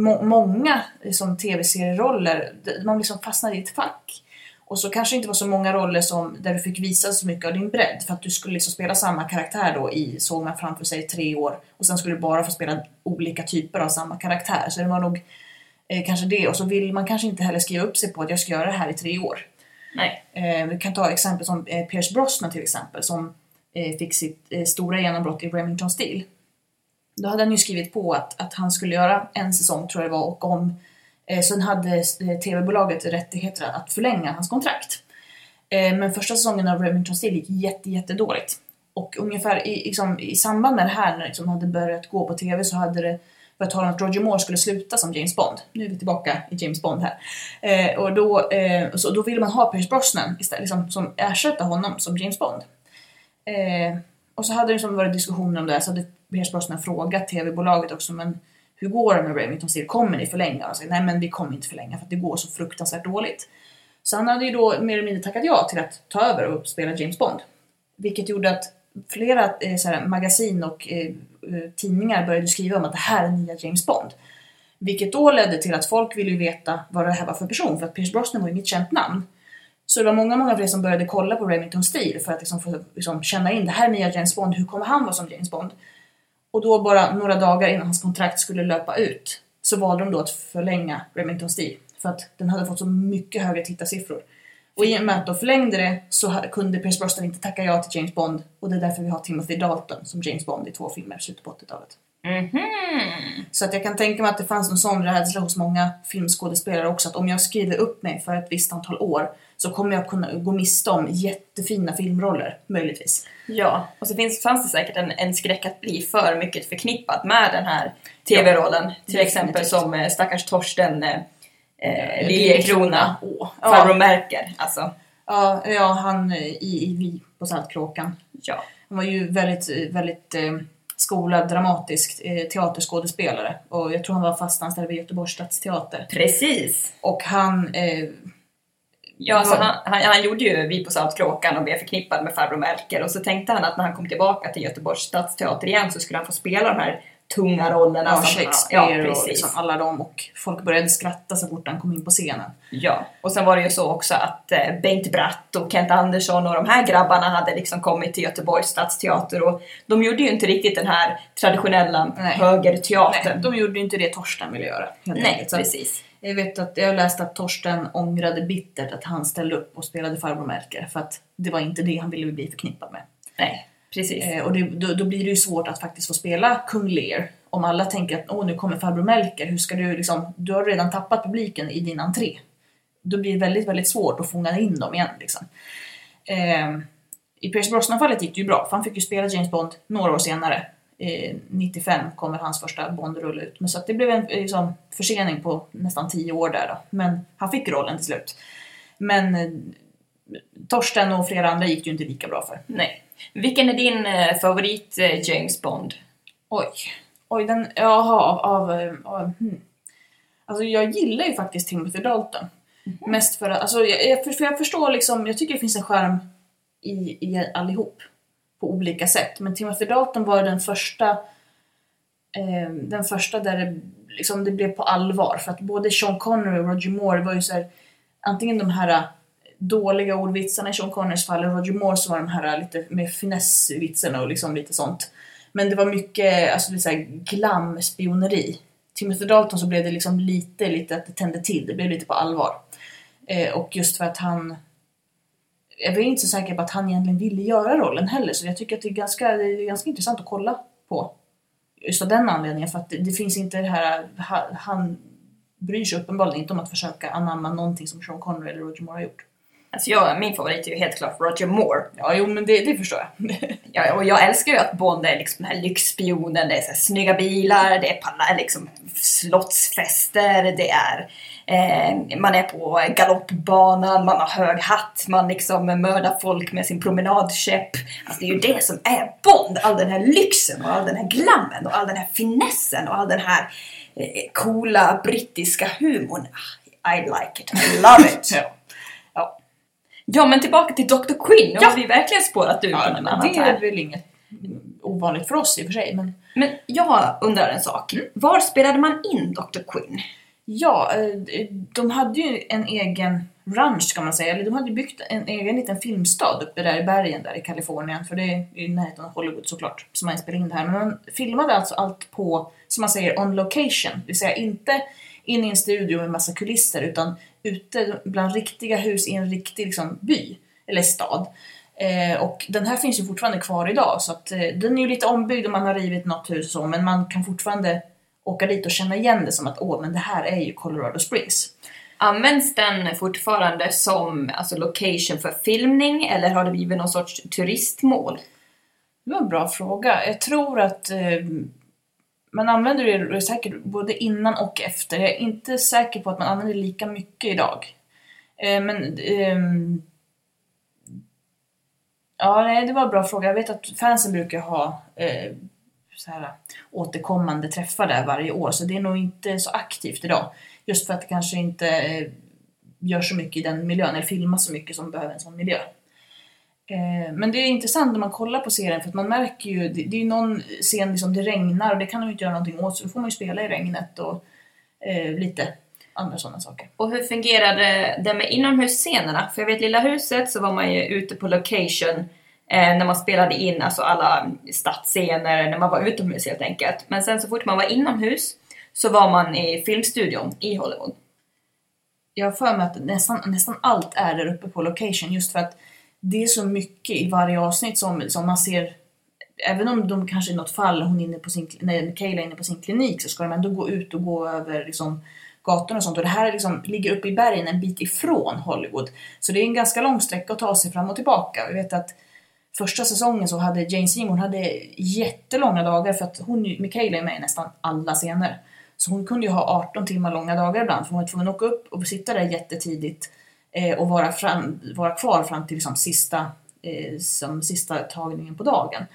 må- många liksom, tv-serieroller, man liksom fastnar i ett fack. Och så kanske det inte var så många roller som, där du fick visa så mycket av din bredd för att du skulle liksom spela samma karaktär då i, såg man framför sig, tre år och sen skulle du bara få spela olika typer av samma karaktär. Så det var nog eh, kanske det och så vill man kanske inte heller skriva upp sig på att jag ska göra det här i tre år. Nej. Eh, vi kan ta exempel som eh, Pierce Brosnan till exempel som eh, fick sitt eh, stora genombrott i Remington Steel. Då hade han ju skrivit på att, att han skulle göra en säsong tror jag det var och om eh, sen hade eh, tv-bolaget rättigheter att förlänga hans kontrakt. Eh, men första säsongen av Remington Steel gick jätte, jättedåligt. Och ungefär i, liksom, i samband med det här när det liksom hade börjat gå på tv så hade det på tal om att Roger Moore skulle sluta som James Bond. Nu är vi tillbaka i James Bond här. Eh, och då, eh, så då ville man ha Pierce Brosnan istället, liksom, som ersätta honom som James Bond. Eh, och så hade det liksom varit diskussioner om det så hade Pierce Brosnan frågat tv-bolaget också, men hur går det med Remington Steel? Kommer ni förlänga? Och de nej men vi kommer inte förlänga för att det går så fruktansvärt dåligt. Så han hade ju då mer eller mindre tackat ja till att ta över och spela James Bond. Vilket gjorde att flera eh, såhär, magasin och eh, Eh, tidningar började skriva om att det här är nya James Bond. Vilket då ledde till att folk ville veta vad det här var för person, för att Pierce Brosnan var ju inget känt namn. Så det var många, många fler som började kolla på Remington Steel för att liksom få liksom, känna in det här är nya James Bond, hur kommer han vara som James Bond? Och då bara några dagar innan hans kontrakt skulle löpa ut så valde de då att förlänga Remington Steel för att den hade fått så mycket högre tittarsiffror. Och i och med att de förlängde det så kunde Pierce Brosnan inte tacka ja till James Bond och det är därför vi har Timothy Dalton som James Bond i två filmer i slutet på 80-talet. Mhm. Så att jag kan tänka mig att det fanns någon sån rädsla hos många filmskådespelare också att om jag skriver upp mig för ett visst antal år så kommer jag kunna gå miste om jättefina filmroller, möjligtvis. Ja, och så finns, fanns det säkert en, en skräck att bli för mycket förknippat med den här TV-rollen. Till exempel som eh, stackars Torsten eh, eh, Liljekrona, Åh, farbror ja. Merker. Alltså, Ja, ja, han eh, i, i Vi på Saltkråkan. ja. Han var ju väldigt, väldigt eh, skolad dramatisk eh, teaterskådespelare och jag tror han var fastanställd vid Göteborgs stadsteater. Precis. Och han eh, Ja, så Ja. han, han, han gjorde ju Vi på Saltkråkan och blev förknippad med farbror Melker och så tänkte han att när han kom tillbaka till Göteborgs stadsteater igen så skulle han få spela de här tunga rollerna. Ja, som- Shakespeare ja, och liksom alla dem och folk började skratta så fort han kom in på scenen. Ja, och sen var det ju så också att eh, Bengt Bratt och Kent Andersson och de här grabbarna hade liksom kommit till Göteborgs stadsteater och de gjorde ju inte riktigt den här traditionella Nej. högerteatern. Nej, de gjorde ju inte det Torsten ville göra. Nej, precis. Jag vet att jag läste att Torsten ångrade bittert att han ställde upp och spelade farbror Melker för att det var inte det han ville bli förknippad med. Nej, precis. Eh, och det, då, då blir det ju svårt att faktiskt få spela kung Lear om alla tänker att åh nu kommer farbror Melker, hur ska du liksom, du har redan tappat publiken i din entré. Då blir det väldigt, väldigt svårt att fånga in dem igen liksom. Eh, I Pierce Brosnan-fallet gick det ju bra, för han fick ju spela James Bond några år senare. Eh, 95 kommer hans första Bond-rulle ut. Men så det blev en eh, liksom, försening på nästan 10 år där då. Men han fick rollen till slut. Men eh, Torsten och flera andra gick det ju inte lika bra för. Nej. Vilken är din eh, favorit eh, James Bond? Oj. Oj, den... Jaha, av... av, eh, av hmm. Alltså jag gillar ju faktiskt Timothy Dalton. Mest för att, alltså jag, för, jag förstår liksom, jag tycker det finns en skärm i, i allihop. På olika sätt. Men Timothy Dalton var den första eh, den första där det, liksom, det blev på allvar. För att både Sean Connery och Roger Moore var ju så här, antingen de här dåliga ordvitsarna i Sean Connerys fall, och Roger Moore så var de här lite mer finessvitsarna och liksom lite sånt. Men det var mycket alltså, det är så här glam-spioneri. Timothy Dalton så blev det liksom lite, lite att det tände till. Det blev lite på allvar. Eh, och just för att han... Jag är inte så säker på att han egentligen ville göra rollen heller, så jag tycker att det är ganska, det är ganska intressant att kolla på. Just av den anledningen, för att det, det finns inte det här... Han bryr sig uppenbarligen inte om att försöka anamma någonting som Sean Connery eller Roger Moore har gjort. Alltså jag, min favorit är ju helt klart Roger Moore. Ja, jo men det, det förstår jag. <laughs> Ja, och jag älskar ju att Bond är liksom den här lyxspionen, det är så här snygga bilar, det är palla, liksom slottsfester, det är eh, man är på galoppbanan, man har hög hatt, man liksom mördar folk med sin promenadkäpp. Alltså det är ju det som är Bond, all den här lyxen och all den här glammen och all den här finessen och all den här eh, coola brittiska humorn. Ah, I like it, I love it. <laughs> ja. Men tillbaka till Dr. Quinn, nu Ja. har vi verkligen spårat ut Ja, men annat det är väl inget ovanligt för oss i och för sig, men Men jag undrar en sak. Var spelade man in Dr. Quinn? Ja, eh, de hade ju en egen ranch ska man säga, eller de hade byggt en egen liten filmstad uppe där i bergen där i Kalifornien, för det är i närheten av Hollywood såklart, som man spelade in det här. Men man filmade alltså allt på, som man säger, on location, det vill säga inte in i en studio med massa kulisser utan ute bland riktiga hus i en riktig liksom, by, eller stad. Eh, och den här finns ju fortfarande kvar idag så att eh, den är ju lite ombyggd och man har rivit något hus och så men man kan fortfarande åka dit och känna igen det som att åh men det här är ju Colorado Springs. Används den fortfarande som alltså, location för filmning eller har det blivit någon sorts turistmål? Det var en bra fråga. Jag tror att eh, man använder det säkert både innan och efter. Jag är inte säker på att man använder det lika mycket idag. Eh, men ehm, Ja, nej, det var en bra fråga. Jag vet att fansen brukar ha eh, så här, återkommande träffar där varje år, så det är nog inte så aktivt idag. Just för att det kanske inte eh, gör så mycket i den miljön, eller filmas så mycket som behöver en sån miljö. Eh, men det är intressant när man kollar på serien för att man märker ju, det, det är ju någon scen liksom det regnar och det kan de ju inte göra någonting åt så då får man ju spela i regnet och eh, lite andra sådana saker. Och hur fungerade det med inomhusscenerna? För jag vet Lilla huset så var man ju ute på location eh, när man spelade in alltså alla stadsscener, när man var utomhus helt enkelt. Men sen så fort man var inomhus så var man i filmstudion i Hollywood. jag har för mig att nästan, nästan allt är där uppe på location just för att det är så mycket i varje avsnitt som, som man ser Även om de kanske i något fall, hon inne på sin, nej, Michaela är inne på sin klinik så ska de ändå gå ut och gå över liksom, gatorna och sånt. Och det här liksom, ligger uppe i bergen en bit ifrån Hollywood. Så det är en ganska lång sträcka att ta sig fram och tillbaka. Jag vet att första säsongen så hade Jane Seymour hade jättelånga dagar för att hon, Michaela är med i nästan alla scener. Så hon kunde ju ha 18 timmar långa dagar ibland för hon var tvungen att åka upp och sitta där jättetidigt eh, Eh, och vara, fram, vara kvar fram till liksom sista, eh, som sista tagningen på dagen.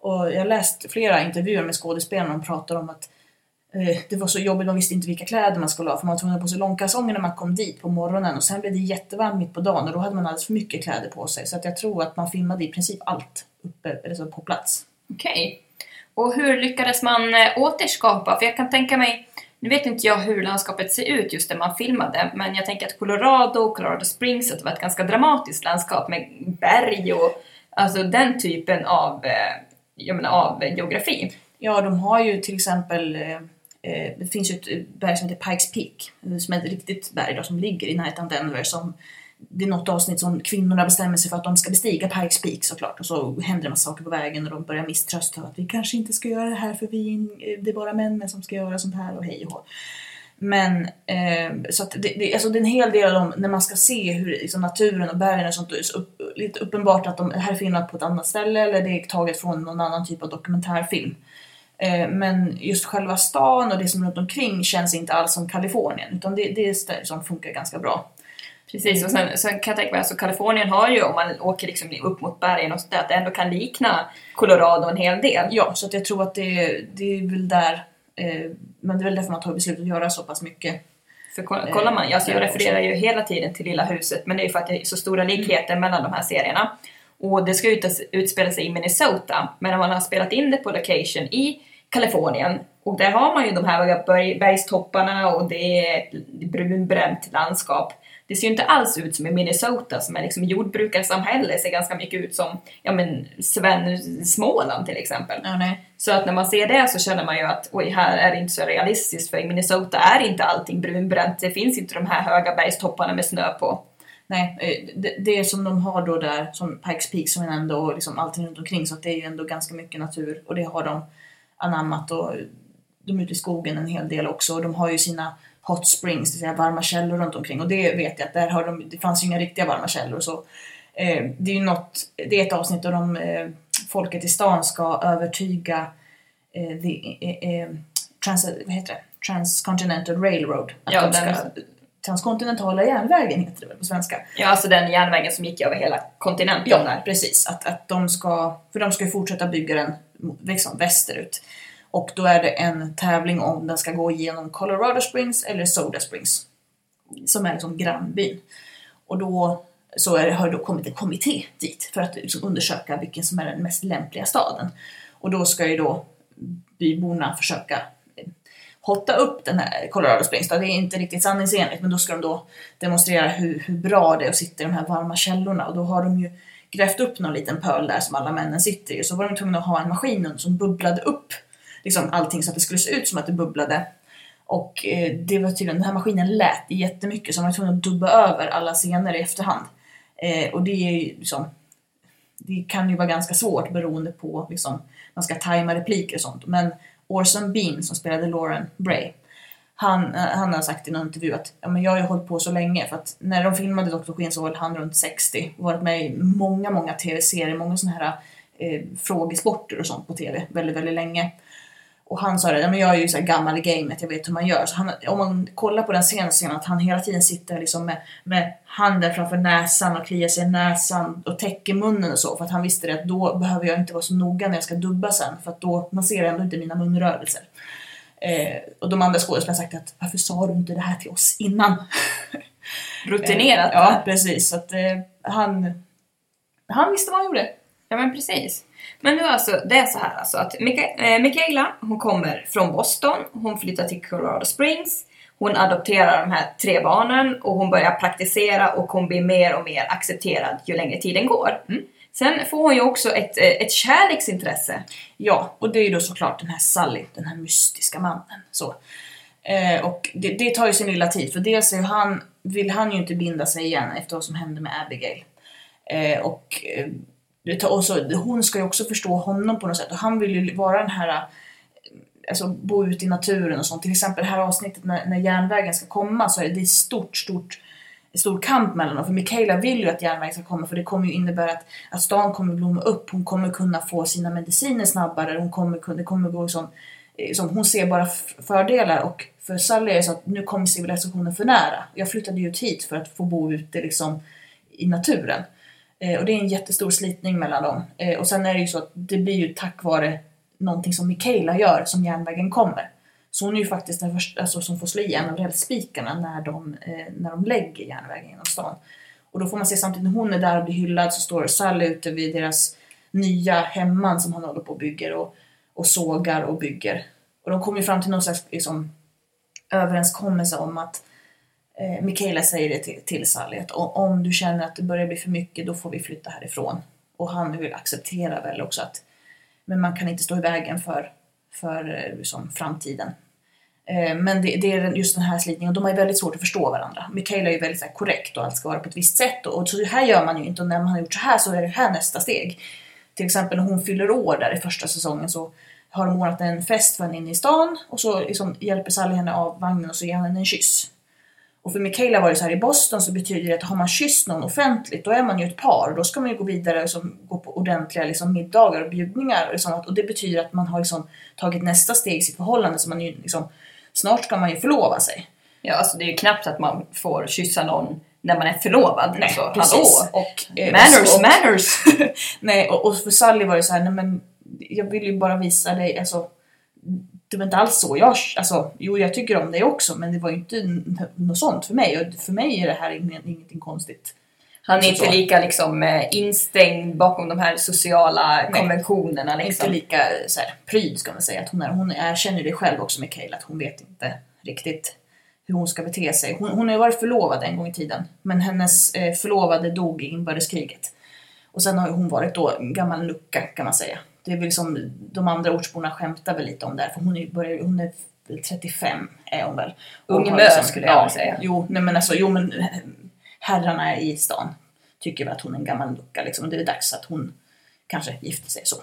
Och jag har läst flera intervjuer med skådespelarna och de pratar om att eh, det var så jobbigt, de visste inte vilka kläder man skulle ha för man var tvungen att ha på sig långkalsonger när man kom dit på morgonen och sen blev det jättevarmt mitt på dagen och då hade man alldeles för mycket kläder på sig. Så att jag tror att man filmade i princip allt uppe, alltså på plats. Okej. Och hur lyckades man eh, återskapa? För jag kan tänka mig, nu vet inte jag hur landskapet ser ut just där man filmade, men jag tänker att Colorado, och Colorado Springs, att det var ett ganska dramatiskt landskap med berg och alltså den typen av, eh, jag menar, av geografi. Ja, de har ju till exempel eh, eh, det finns ju ett berg som heter Pikes Peak, som är ett riktigt berg då, som ligger i närheten av Denver. Som, det är något avsnitt som kvinnorna bestämmer sig för att de ska bestiga Pikes Peak såklart. Och så händer det massa saker på vägen och de börjar misströsta att vi kanske inte ska göra det här för vi, det är bara männen som ska göra sånt här och hej och hå. Men eh, så att det, det, alltså det är en hel del av dem, när man ska se hur liksom, naturen och bergen och sånt, det är så upp, lite uppenbart att de det här är filmat på ett annat ställe eller det är taget från någon annan typ av dokumentärfilm. Eh, men just själva stan och det som är runt omkring känns inte alls som Kalifornien utan det, det är som funkar ganska bra. Precis, och sen, sen kan jag tänka mig, alltså Kalifornien har ju, om man åker liksom upp mot bergen och sådär, att det ändå kan likna Colorado en hel del. Ja, så att jag tror att det, det är väl där, eh, men det är väl därför man tar beslutet att göra så pass mycket. För kolla- kollar man, alltså jag Eh, refererar ju hela tiden till Lilla huset, men det är ju för att det är så stora likheter mellan de här serierna. Och det ska ut, utspela sig i Minnesota, men man har spelat in det på location i Kalifornien. Och där har man ju de här berg, bergstopparna och det är brunbränt landskap. Det ser ju inte alls ut som i Minnesota som är liksom jordbrukarsamhälle, ser ganska mycket ut som, ja men, Sven, Småland till exempel. Nej. Så att när man ser det så känner man ju att oj, här är det inte så realistiskt för i Minnesota är inte allting brunbränt. Det finns inte de här höga bergstopparna med snö på. Nej, eh, det, det som de har då där, som Pikes Peak som jag nämnde och liksom allting runt omkring så att det är ju ändå ganska mycket natur och det har de anammat och de är ute i skogen en hel del också och de har ju sina hot springs, det vill säga varma källor runt omkring och det vet jag att där har de, det fanns ju inga riktiga varma källor så eh, det är ju något, det är ett avsnitt där de, eh, folket i stan ska övertyga eh, the, eh, eh, trans, vad heter det? Transcontinental Railroad att Ja, de ska, transkontinentala järnvägen heter det väl på svenska. Ja, alltså den järnvägen som gick över hela kontinenten Ja, där. precis. Att, att de ska, för de ska fortsätta bygga den liksom västerut. Och då är det en tävling om den ska gå genom Colorado Springs eller Soda Springs. Som är liksom grannbyn. Och då så är, har det då kommit en kommitté dit för att liksom undersöka vilken som är den mest lämpliga staden. Och då ska ju då byborna försöka hotta upp den här Colorado Springs. Det är inte riktigt sanningsenligt men då ska de då demonstrera hur, hur bra det är att sitta i de här varma källorna och då har de ju grävt upp någon liten pöl där som alla männen sitter i så var de tvungna att ha en maskin som bubblade upp liksom allting så att det skulle se ut som att det bubblade. Och eh, det var tydligen, den här maskinen lät jättemycket så de var tvungna att dubba över alla scener i efterhand. Eh, och det är ju liksom det kan ju vara ganska svårt beroende på liksom, man ska tajma repliker och sånt. Men Orson Bean som spelade Lauren Bray, han, eh, han har sagt i någon intervju att ja, men jag har ju hållit på så länge för att när de filmade Dr. Queen så var han runt 60 och varit med i många, många tv-serier, många sådana här eh, frågesporter och sånt på tv väldigt, väldigt länge. Och han sa det, ja, men jag är ju så gammal i gamet, jag vet hur man gör. Så han, om man kollar på den scenen ser man att han hela tiden sitter liksom med, med handen framför näsan och kliar sig i näsan och täcker munnen och så. För att han visste det att då behöver jag inte vara så noga när jag ska dubba sen. För att då, man ser ändå inte mina munrörelser. Eh, och de andra skådespelarna har sagt att varför sa du inte det här till oss innan? <laughs> Rutinerat. Eh, ja, precis. Så att eh, han, han visste vad han gjorde. Ja men precis. Men nu alltså, det är så här alltså att Mika- eh, Michaela, hon kommer från Boston, hon flyttar till Colorado Springs, hon adopterar de här tre barnen och hon börjar praktisera och hon blir mer och mer accepterad ju längre tiden går. Sen får hon ju också ett, eh, ett kärleksintresse. Ja, och det är ju då såklart den här Sally, den här mystiska mannen. Så. Eh, och det, det tar ju sin lilla tid, för dels är han vill han ju inte binda sig igen efter vad som hände med Abigail. Eh, och eh, och så, hon ska ju också förstå honom på något sätt och han vill ju vara den här eh, alltså bo ute i naturen och sånt. Till exempel det här avsnittet när, när järnvägen ska komma så är det stort, stort stor kamp mellan dem. För Michaela vill ju att järnvägen ska komma för det kommer ju innebära att, att stan kommer blomma upp. Hon kommer kunna få sina mediciner snabbare. Hon kommer, kunna- det kommer gå som, eh, som hon ser bara fördelar och för Sally är det så att nu kommer civilisationen för nära. Jag flyttade ju ut hit för att få bo ute liksom i naturen. Eh, och det är en jättestor slitning mellan dem. Eh, och sen är det ju så att det blir ju tack vare någonting som Mikaela gör som järnvägen kommer. Så hon är ju faktiskt den första alltså, som får slå i en av rälsspikarna när de, eh, när de lägger järnvägen genom stan. Och då får man se samtidigt när hon är där och blir hyllad så står Sally ute vid deras nya hemman som han håller på och bygger och, och sågar och bygger. Och de kommer ju fram till någon slags liksom, överenskommelse om att eh, Mikaela säger det till, till Sally att om du känner att det börjar bli för mycket då får vi flytta härifrån. Och han vill acceptera väl också att men man kan inte stå i vägen för, för eh, liksom, framtiden. Eh, Men det, det är just den här slitningen och de har ju väldigt svårt att förstå varandra. Mikaela är ju väldigt så här, korrekt och allt ska vara på ett visst sätt och, och så här gör man ju inte och när man har gjort så här så är det här nästa steg. Till exempel när hon fyller år där i första säsongen så har de ordnat en fest för henne inne i stan och så liksom hjälper Sally henne av vagnen och så ger han henne en kyss. Och för Michaela var det så här i Boston så betyder det att har man kysst någon offentligt då är man ju ett par och då ska man ju gå vidare och liksom, gå på ordentliga liksom, middagar och bjudningar och, sånt. och det betyder att man har liksom, tagit nästa steg i sitt förhållande så man ju, liksom, snart ska man ju förlova sig. Ja, alltså det är ju knappt att man får kyssa någon när man är förlovad. Nej, alltså, precis. Hallå! Och, eh, manners, och- manners! <laughs> Nej, och, och för Sally var det så här, nej men jag vill ju bara visa dig, alltså det var inte alls så. Jag, alltså, jo, jag tycker om dig också, men det var ju inte något sånt för mig. Och för mig är det här ingen, ingenting konstigt. Han är inte lika liksom eh, instängd bakom de här sociala Nej. konventionerna Inte liksom. lika så här, pryd ska man säga. Att hon, är, hon erkänner det själv också, Mikaela, att hon vet inte riktigt hur hon ska bete sig. Hon, hon har ju varit förlovad en gång i tiden, men hennes eh, förlovade dog i inbördeskriget. Och sen har hon varit då en gammal lucka kan man säga. Det är väl liksom, de andra ortsborna skämtar väl lite om det här, för hon är, börjar, hon är 35 är hon väl. Ung mö, skulle jag vilja säga. Jo, nej men alltså, jo men herrarna i stan tycker väl att hon är en gammal lucka liksom. Det är dags att hon kanske gifter sig så.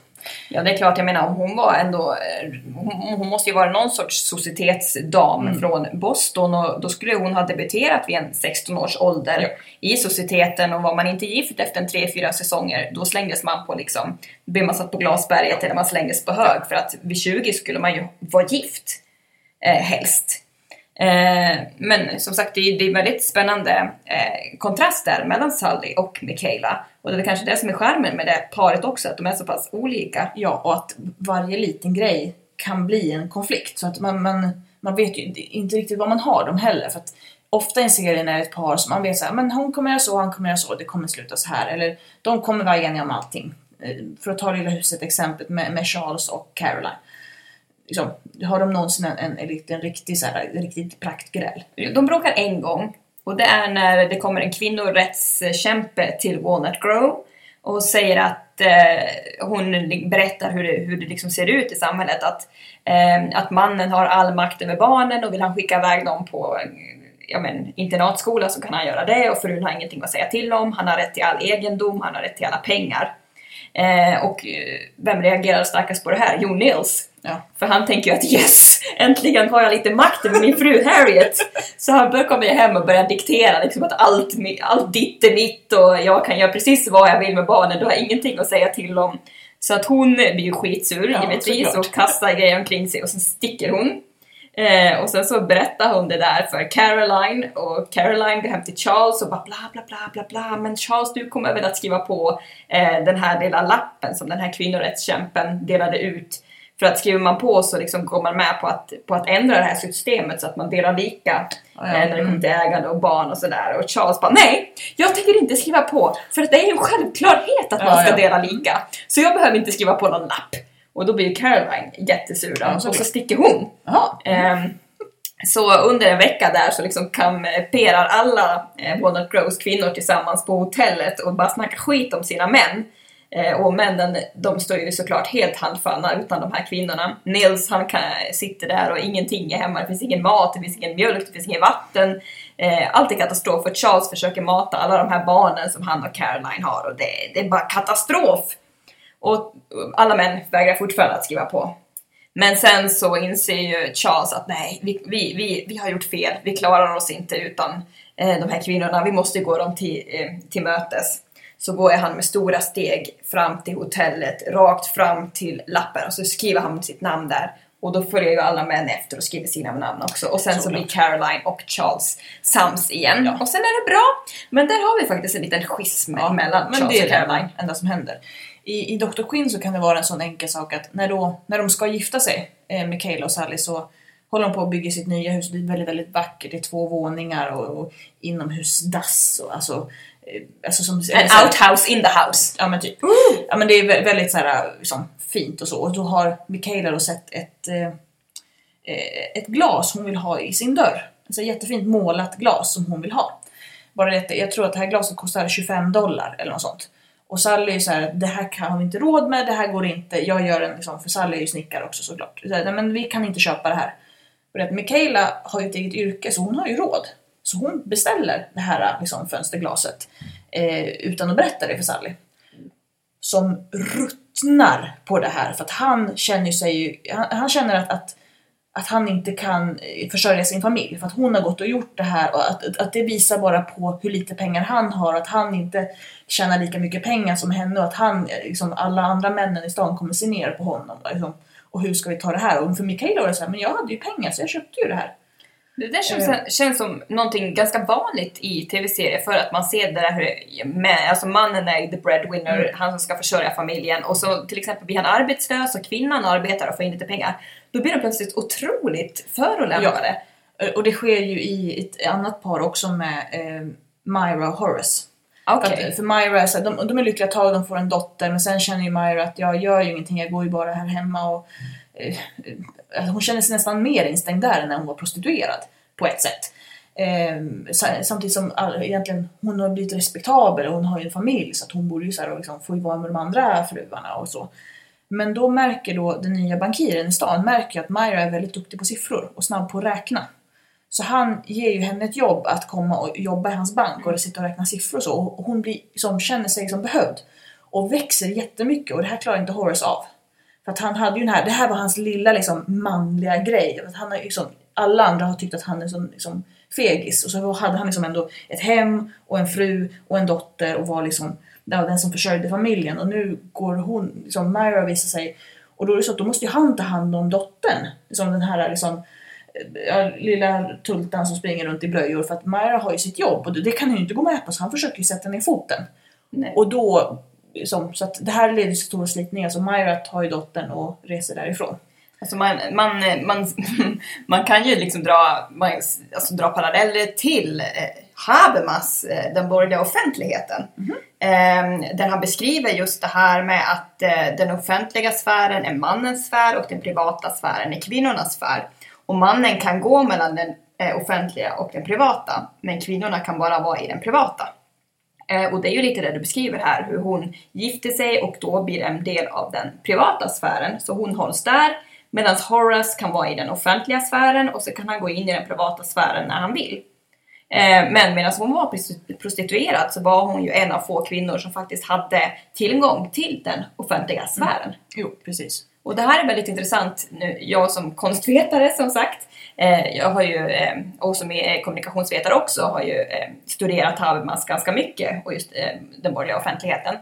Ja, det är klart. Jag menar, hon var ändå... eh, Hon, hon måste ju vara någon sorts societetsdam Mm. från Boston och då skulle hon ha debuterat vid en 16 års ålder Ja. i societeten och var man inte gift efter en 3-4 säsonger då slängdes man på liksom... Blev man satt på glasberget eller man slängdes på hög för att vid 20 skulle man ju vara gift. Eh, helst. Eh, men som sagt, det är, det är väldigt spännande eh, kontraster mellan Sally och Michaela. Och det är kanske det som är charmen med det paret också, att de är så pass olika. Ja, och att varje liten grej kan bli en konflikt. Så att man, man, man vet ju inte riktigt vad man har dem heller. För att ofta i en serie när det är ett par som man vet så här, men hon kommer göra så, han kommer göra så, det kommer sluta så här. Eller de kommer vara eniga om allting. Eh, för att ta Lilla huset exemplet med, med Charles och Caroline. Liksom, har de någonsin en, en, en, en riktig, så här, riktigt praktgräl? Mm. De bråkar en gång och det är när det kommer en kvinnorättskämpe till Walnut Grove och säger att eh, hon berättar hur det, hur det liksom ser ut i samhället. Att, eh, att mannen har all makt över barnen och vill han skicka iväg dem på ja, men, internatskola så kan han göra det och frun har ingenting att säga till om. Han har rätt till all egendom, han har rätt till alla pengar. Eh, och eh, vem reagerar starkast på det här? Jo, Nils. Ja. För han tänker ju att yes, äntligen har jag lite makt över min fru Harriet. Så han bör komma hem och börja diktera liksom att allt, allt ditt är mitt och jag kan göra precis vad jag vill med barnen, du har ingenting att säga till om. Så att hon blir ju skitsur Ja, givetvis såklart. och kastar grejer omkring sig och sen sticker hon. Eh, och sen så berättar hon det där för Caroline och Caroline går hem till Charles och bara bla bla bla bla bla men Charles du kommer väl att skriva på eh, den här lilla lappen som den här kvinnorättskämpen delade ut. För att skriver man på så liksom går man med på att, på att ändra det här systemet så att man delar lika Ja, ja. eh, när det kommer Mm. till ägande och barn och sådär. Och Charles bara nej, jag tänker inte skriva på för att det är ju en självklarhet att man Ja, ska ja. dela lika. Så jag behöver inte skriva på någon lapp. Och då blir Caroline jättesur då, och så sticker hon. Ehm, så under en vecka där så liksom kamperar alla eh, Walnut Groves kvinnor tillsammans på hotellet och bara snackar skit om sina män. Eh, och männen, de står ju såklart helt handfallna utan de här kvinnorna. Nils, han kan, sitter där och ingenting är hemma. Det finns ingen mat, det finns ingen mjölk, det finns ingen vatten. Eh, allt är katastrof och Charles försöker mata alla de här barnen som han och Caroline har och det, det är bara katastrof. Och alla män vägrar fortfarande att skriva på. Men sen så inser ju Charles att nej, vi, vi, vi, vi har gjort fel. Vi klarar oss inte utan eh, de här kvinnorna. Vi måste gå dem till, eh, till mötes. Så går han med stora steg fram till hotellet, rakt fram till lappen och så skriver han sitt namn där. Och då följer ju alla män efter och skriver sina namn också. Och sen så Såklart. blir Caroline och Charles sams igen. Ja. Och sen är det bra. Men där har vi faktiskt en liten schism mellan men Charles det är och det Caroline. enda, enda som händer. I, I Dr. Quinn så kan det vara en sån enkel sak att när, då, när de ska gifta sig, eh, Michaela och Sally, så håller de på att bygga sitt nya hus. Det är väldigt, väldigt vackert. Det är två våningar och, och inomhusdass och alltså... eh, alltså som, En outhouse in the house. Ja men typ. Ja men det är vä- väldigt så här, liksom, fint och så. Och då har Michaela då sett ett, eh, eh, ett glas hon vill ha i sin dörr. Alltså ett jättefint målat glas som hon vill ha. Bara det, jag tror att det här glaset kostar 25 dollar eller något sånt. Och Sally är så här, det här kan, har vi inte råd med, det här går inte. Jag gör en liksom, för Sally är ju snickare också såklart. Så här, Nej, men vi kan inte köpa det här. För att Michaela har ju ett eget yrke så hon har ju råd. Så hon beställer det här liksom, fönsterglaset eh, utan att berätta det för Sally som ruttnar på det här för att han känner sig ju, han, han känner att, att, att han inte kan eh, försörja sin familj för att hon har gått och gjort det här och att, att det visar bara på hur lite pengar han har att han inte tjänar lika mycket pengar som henne och att han, eh, liksom, alla andra männen i stan kommer se ner på honom liksom, och hur ska vi ta det här? Och för Mikaela var det så här, men jag hade ju pengar så jag köpte ju det här. Det där känns, Eh. känns som någonting ganska vanligt i tv-serier för att man ser det där hur med, alltså mannen är the breadwinner, Mm. han som ska försörja familjen och så till exempel blir han arbetslös och kvinnan arbetar och får in lite pengar. Då blir de plötsligt otroligt förolämpade. Eh, Och det sker ju i ett annat par också med eh, Myra och Horace. Okej. För, att, för Myra, är så de, de är lyckliga ett tag, de får en dotter, men sen känner ju Myra att jag gör ju ingenting, jag går ju bara här hemma och... Eh, eh, hon känner sig nästan mer instängd där än när hon var prostituerad, på ett sätt. Eh, sa- samtidigt som all, egentligen hon har blivit respektabel och hon har ju en familj så att hon borde ju så här, och liksom, få vara med de andra fruarna och så. Men då märker då den nya bankiren i stan märker att Myra är väldigt duktig på siffror och snabb på att räkna. Så han ger ju henne ett jobb att komma och jobba i hans bank och sitta och räkna siffror och så. Och hon blir, som känner sig som behövd. Och växer jättemycket och det här klarar inte Horace av. För att han hade ju den här, det här var hans lilla liksom manliga grej. Att han har liksom, alla andra har tyckt att han är så liksom fegis. Och så hade han liksom ändå ett hem och en fru och en dotter och var liksom det var den som försörjde familjen. Och nu går hon, liksom Myra visar sig. Och då är det så att då måste ju han ta hand om dottern. Liksom den här liksom ja, lilla tultan som springer runt i blöjor för att Myra har ju sitt jobb och det, det kan han ju inte gå med på så han försöker ju sätta ner foten. Nej. Och då, liksom, så att det här leder till stora slitningar så Myra tar ju dottern och reser därifrån. Alltså man, man, man, <laughs> man kan ju liksom dra, man, alltså dra paralleller till eh, Habermas, eh, den borgerliga offentligheten. Eh, där han beskriver just det här med att eh, den offentliga sfären är mannens sfär och den privata sfären är kvinnornas sfär. Och mannen kan gå mellan den eh, offentliga och den privata, men kvinnorna kan bara vara i den privata. Och det är ju lite det du beskriver här, hur hon gifter sig och då blir en del av den privata sfären. Så hon hålls där, medan Horace kan vara i den offentliga sfären och så kan han gå in i den privata sfären när han vill. Eh, men medan hon var prostitu- prostituerad så var hon ju en av få kvinnor som faktiskt hade tillgång till den offentliga sfären. Jo, precis. Och det här är väldigt intressant nu, jag som konstvetare som sagt, eh, jag har ju, eh, och som är kommunikationsvetare också, har ju studerat Habermas ganska mycket och just den borgerliga offentligheten.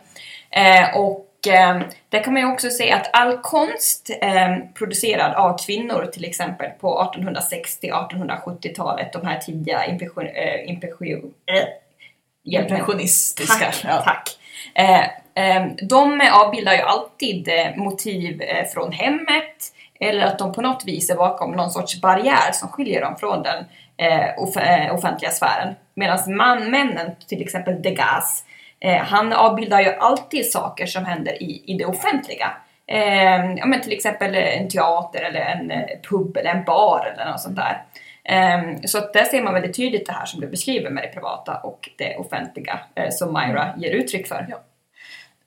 Och eh, där kan man ju också se att all konst eh, producerad av kvinnor till exempel på 1860-1870-talet, de här tidiga impression, eh, impression, eh. Impressionistiska. Tack, ja. tack. Eh, eh, de avbildar ju alltid eh, motiv från hemmet eller att de på något vis är bakom någon sorts barriär som skiljer dem från den off offentliga sfären. Medan man, männen, till exempel Degas, eh, han avbildar ju alltid saker som händer i, i det offentliga. Eh, ja, men till exempel en teater eller en eh, pub eller en bar eller något sånt där. Ehm, Så där ser man väldigt tydligt det här som du beskriver med det privata och det offentliga eh, som Myra ger uttryck för. Ja.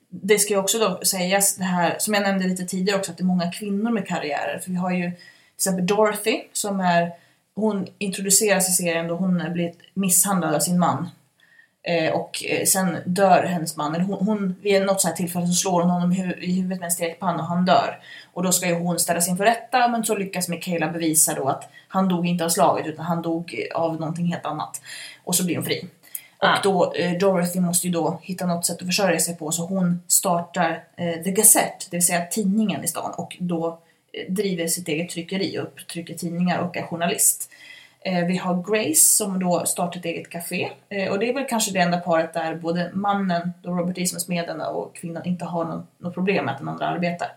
det ska ju också då sägas det här, som jag nämnde lite tidigare också, att det är många kvinnor med karriärer. För vi har ju till exempel Dorothy som är, hon introduceras i serien då hon blivit misshandlad av sin man. Eh, och eh, sen dör hennes man, eller hon, hon vid något sånt här tillfälle så slår hon honom i, hu- i huvudet med en stekpanna och han dör. Och då ska ju hon ställas inför rätta men så lyckas Michaela bevisa då att han dog inte av slaget utan han dog av någonting helt annat. Och så blir hon fri. Och Ah. då, eh, Dorothy måste ju då hitta något sätt att försörja sig på så hon startar eh, The Gazette, det vill säga tidningen i stan och då eh, driver sitt eget tryckeri och trycker tidningar och är journalist. Eh, vi har Grace som då startar ett eget café eh, och det är väl kanske det enda paret där både mannen, då Robert E. som är smeden och kvinnan inte har någon, något problem med att den andra arbetar.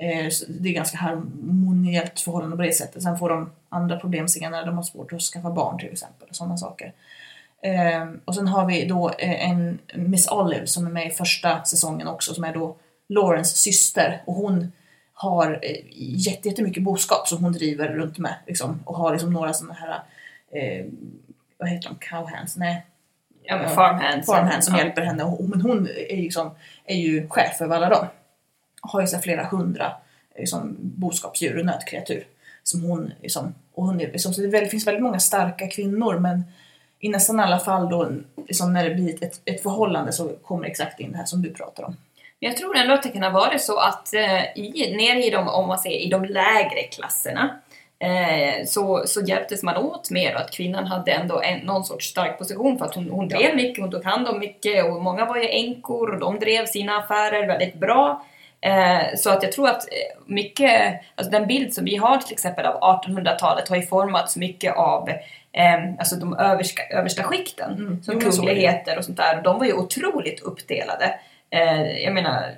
Eh, så det är ganska harmoniellt förhållande på det sättet. Sen får de andra problem senare, de har svårt att skaffa barn till exempel och sådana saker. Och sen har vi då en Miss Olive som är med i första säsongen också som är då Laurens syster och hon har eh, jätte- jättemycket boskap som hon driver runt med liksom, och har liksom några sådana här eh, vad heter de? Cowhands? Nej. Ja, men farmhands. Farmhands som Ja. hjälper henne. Och, men hon är liksom, är ju chef över alla dem. Har ju så flera hundra liksom, boskapsdjur och nötkreatur. Som hon, liksom, och hon är, liksom, så det finns väldigt många starka kvinnor men i nästan alla fall då liksom, när det blir ett, ett förhållande så kommer exakt in det här som du pratar om. Jag tror ändå att det kan ha varit så att eh, i, nere i de, om man säger, i de lägre klasserna eh, så, så hjälptes man åt mer att kvinnan hade ändå en, någon sorts stark position för att hon, hon drev mycket, hon tog hand om mycket och många var ju änkor och de drev sina affärer väldigt bra. Eh, så att jag tror att eh, mycket, alltså den bild som vi har till exempel av 1800-talet har ju formats mycket av eh, alltså de överska, översta skikten, Mm. som Jo, kungligheter och sånt där. Och de var ju otroligt uppdelade. Eh, jag menar,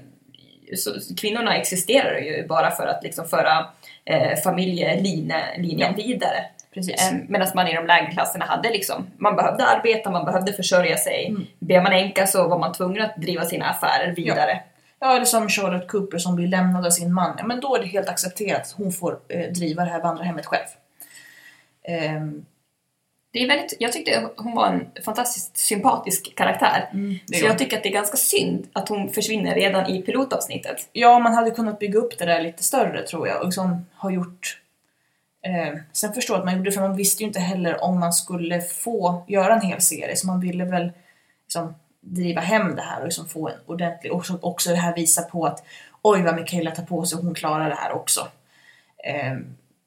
så, kvinnorna existerar ju bara för att liksom föra eh, familjelinjen vidare. Precis. Medan man i de lägre klasserna hade liksom, man behövde arbeta, man behövde försörja sig. Mm. Blev man änka så var man tvungen att driva sina affärer vidare. Ja, eller som Charlotte Cooper som blir lämnad av sin man. Ja, men då är det helt accepterat att hon får eh, driva det här vandrarhemmet själv. Ehm, Det är väldigt, jag tyckte hon var en fantastiskt sympatisk karaktär. Mm, så jag tycker att det är ganska synd att hon försvinner redan i pilotavsnittet. ja, man hade kunnat bygga upp det där lite större tror jag och liksom har gjort Eh, sen förstår jag att man gjorde det för man visste ju inte heller om man skulle få göra en hel serie så man ville väl liksom driva hem det här och liksom få en ordentlig och så också det här visa på att oj vad Mikaela tar på sig och hon klarar det här också. Eh,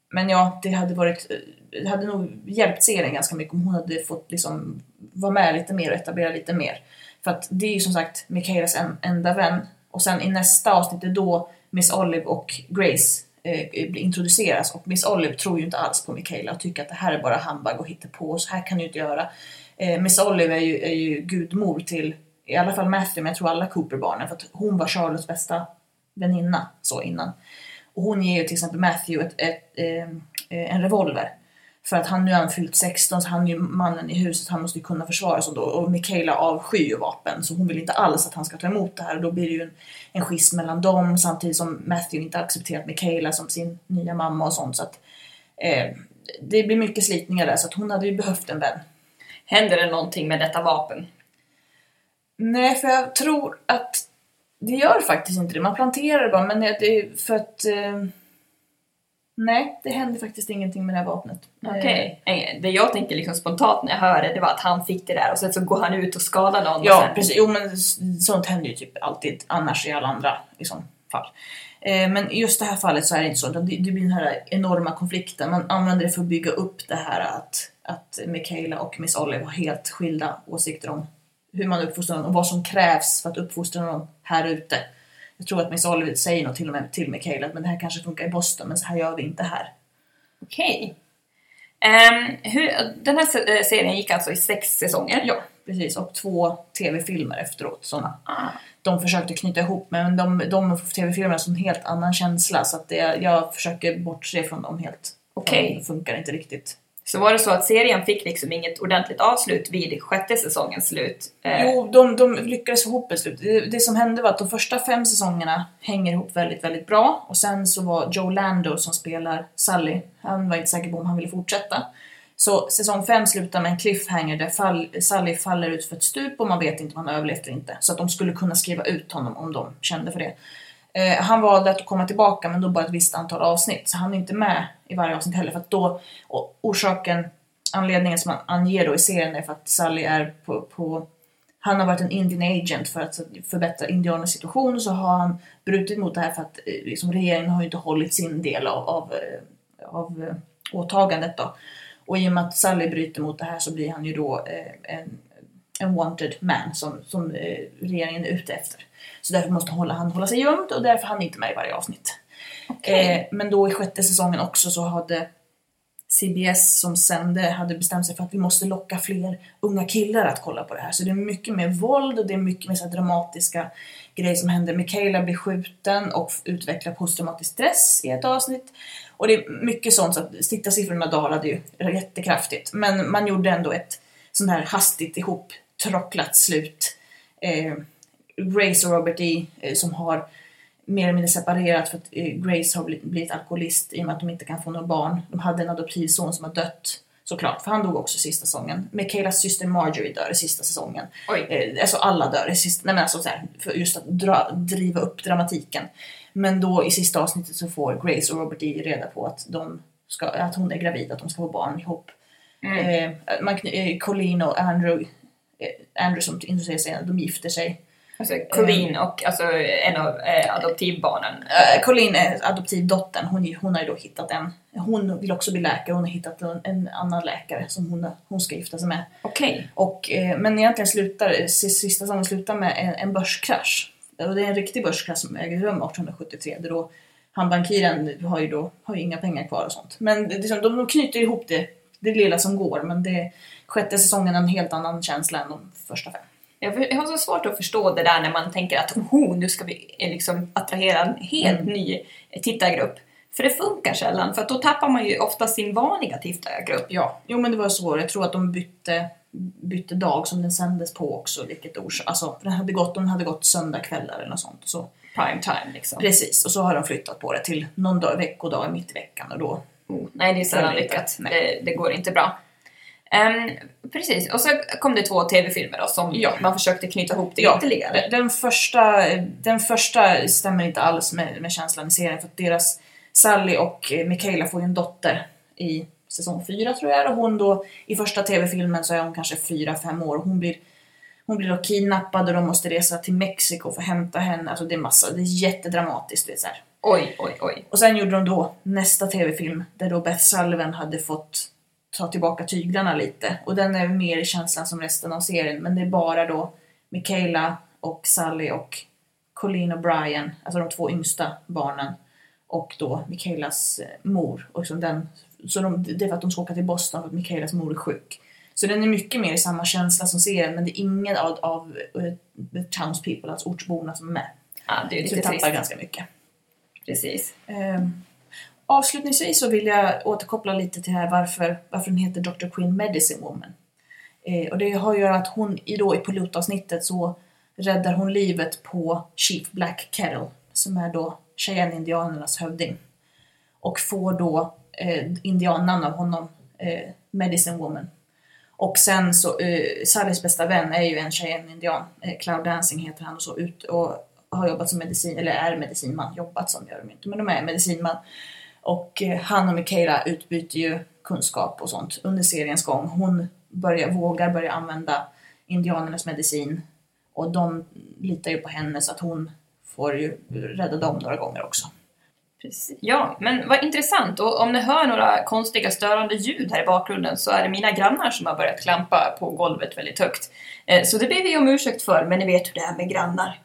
men ja, det hade varit det hade nog hjälpt serien ganska mycket om hon hade fått liksom vara med lite mer och etablera lite mer. För att det är ju som sagt Mikaelas en, enda vän och sen i nästa avsnitt det är då Miss Olive och Grace eh, introduceras och Miss Olive tror ju inte alls på Mikaela och tycker att det här är bara handbag och hittepå och så här kan du inte göra. Eh, Miss Olive är ju, är ju gudmor till i alla fall Matthew, men jag tror alla Cooper-barnen för att hon var Charlottes bästa väninna så innan. Och hon ger ju till exempel Matthew ett, ett, eh, eh en revolver. För att han nu har fyllt 16 så han är ju mannen i huset, han måste ju kunna försvara sig då. Och Michaela avskyr ju vapen så hon vill inte alls att han ska ta emot det här. Och då blir det ju en, en schism mellan dem samtidigt som Matthew inte accepterat Michaela som sin nya mamma och sånt. Så att, eh, det blir mycket slitningar där så att hon hade ju behövt en vän. Händer det någonting med detta vapen? Nej, för jag tror att det gör faktiskt inte det. Man planterar det bara, men det är för att... Eh, nej, det händer faktiskt ingenting med det här vapnet. Okej. Eh, Det jag tänker liksom spontant när jag hör det, det var att han fick det där och sen så går han ut och skadar någon. Ja, sen... precis. Jo, men sånt händer ju typ alltid annars i alla andra liksom, fall. Eh, men i just det här fallet så är det inte så. det blir den här enorma konflikten. Man använder det för att bygga upp det här att, att Michaela och Miss Olive har helt skilda åsikter om hur man uppfostrar någon och vad som krävs för att uppfostra någon här ute. Jag tror att Miss Olive säger något till och med till Michaela att men det här kanske funkar i Boston men så här gör vi inte här. Okej. Hur, den här eh, serien gick alltså i sex säsonger? Ja, precis. Och två tv-filmer efteråt som Ah. de försökte knyta ihop men de, de tv-filmerna har en helt annan känsla så att det, jag försöker bortse från dem helt. Okej. De funkar inte riktigt. Så var det så att serien fick liksom inget ordentligt avslut vid sjätte säsongens slut? Eh, jo, de, de lyckades få ihop ett slut. Det, det som hände var att de första fem säsongerna hänger ihop väldigt, väldigt bra och sen så var Joe Lando som spelar Sally, han var inte säker på om han ville fortsätta. Så säsong 5 slutar med en cliffhanger där fall, Sally faller ut för ett stup och man vet inte om han har överlevt eller inte. Så att de skulle kunna skriva ut honom om de kände för det. Eh, han valde att komma tillbaka men då bara ett visst antal avsnitt. Så han är inte med i varje avsnitt heller för att då, och orsaken, anledningen som han anger då i serien är för att Sally är på, på han har varit en Indian agent för att förbättra indianernas situation så har han brutit mot det här för att eh, liksom, regeringen har ju inte hållit sin del av, av, eh, av eh, åtagandet då. Och i och med att Sally bryter mot det här så blir han ju då eh, en, en wanted man som, som eh, regeringen är ute efter. Så därför måste hålla, han hålla sig gömd och därför är han inte med i varje avsnitt. Eh, men då i sjätte säsongen också så hade CBS som sände hade bestämt sig för att vi måste locka fler unga killar att kolla på det här. Så det är mycket mer våld och det är mycket mer så dramatiska grejer som händer. Michaela blir skjuten och utvecklar posttraumatisk stress i ett avsnitt. Och det är mycket sånt så att tittarsiffrorna dalade ju jättekraftigt. Men man gjorde ändå ett sånt här hastigt ihop trocklat slut. Eh, Grace och Robert E. Som har mer eller mindre separerat för att eh, Grace har blivit, alkoholist i och med att de inte kan få några barn. De hade en adoptivson som har dött såklart, för han dog också sista säsongen. Michaelas syster Marjorie dör i sista säsongen. Oj. Eh, alltså alla dör i sista, nej men alltså så här, för just att dra, driva upp dramatiken. Men då i sista avsnittet så får Grace och Robert E. reda på att, de ska, att hon är gravid, att de ska få barn ihop. Eh, man, eh, Colleen och Andrew, Andrew som introducerar sig, de gifter sig. Alltså Colleen och alltså, en av eh, adoptivbarnen. Uh, Colleen är adoptivdottern, hon, hon har ju då hittat en, hon vill också bli läkare, hon har hittat en, en annan läkare som hon, hon ska gifta sig med. Okej. Och, eh, men egentligen slutar, sista säsongen slutar med en, en börskrasch. Och det är en riktig börskrasch som äger rum 1873, där då han bankiren har ju då har ju inga pengar kvar och sånt. Men det, det, är som- de, de knyter ihop det, det lilla som går, men det sjätte säsongen en helt annan känsla än de första fem. Jag, har så svårt att förstå det där när man tänker att oh, nu ska vi eh, liksom attrahera en helt Mm. ny eh, tittargrupp. För det funkar sällan, för då tappar man ju ofta sin vanliga tittargrupp. Ja, jo men det var så. Jag tror att de bytte, bytte dag som den sändes på också, vilket orsak. Alltså, den hade gått, den hade gått söndagkvällar eller något sånt. Så, Prime time liksom. precis, och så har de flyttat på det till någon dag, veckodag mitt i veckan och då Oh, nej, det är sällan lyckat. Det, det går inte bra. Ehm, precis, och så kom det två tv-filmer då som Ja. man försökte knyta ihop det Ja, ytterligare. Den första, den första stämmer inte alls med, med känslan i serien för att deras Sally och eh, Michaela får ju en dotter i säsong fyra tror jag och hon då i första tv-filmen så är hon kanske fyra fem år och hon blir hon blir då kidnappad och de måste resa till Mexiko för att hämta henne. Alltså det är massa, det är jättedramatiskt. Det är så här. Oj, oj, oj. Och sen gjorde de då nästa tv-film där då Beth Sullivan hade fått ta tillbaka tyglarna lite. Och den är mer i känslan som resten av serien. Men det är bara då Michaela och Sally och Colleen och Brian, alltså de två yngsta barnen. Och då Michaelas eh, mor. Och liksom den, så de, det är för att de ska åka till Boston för att Michaelas mor är sjuk. Så den är mycket mer i samma känsla som serien men det är ingen av, av uh, townspeople, alltså ortsborna som är med. Ja, det är Så lite vi tappar trist. ganska mycket. Precis. Ehm, avslutningsvis så vill jag återkoppla lite till här varför, varför den heter Dr. Queen Medicine Woman. Eh, och det har att göra att hon i, då, i pilotavsnittet så räddar hon livet på Chief Black Kettle som är då Cheyenne-indianernas hövding. Och får då eh, indiannamn av honom, eh, Medicine Woman. Och sen så, eh, Sallys bästa vän är ju en Cheyenne-indian, eh, Cloud Dancing heter han och så ut och har jobbat som medicin, eller är medicinman, jobbat som gör de inte, men de är medicinman. Och eh, han och Mikaela utbyter ju kunskap och sånt under seriens gång. Hon börjar, vågar börja använda indianernas medicin och de litar ju på henne så att hon får ju rädda dem några gånger också. Precis. Ja, men vad intressant. Och om ni hör några konstiga störande ljud här i bakgrunden så är det mina grannar som har börjat klampa på golvet väldigt högt. Eh, så det ber vi om ursäkt för, men ni vet hur det är med grannar.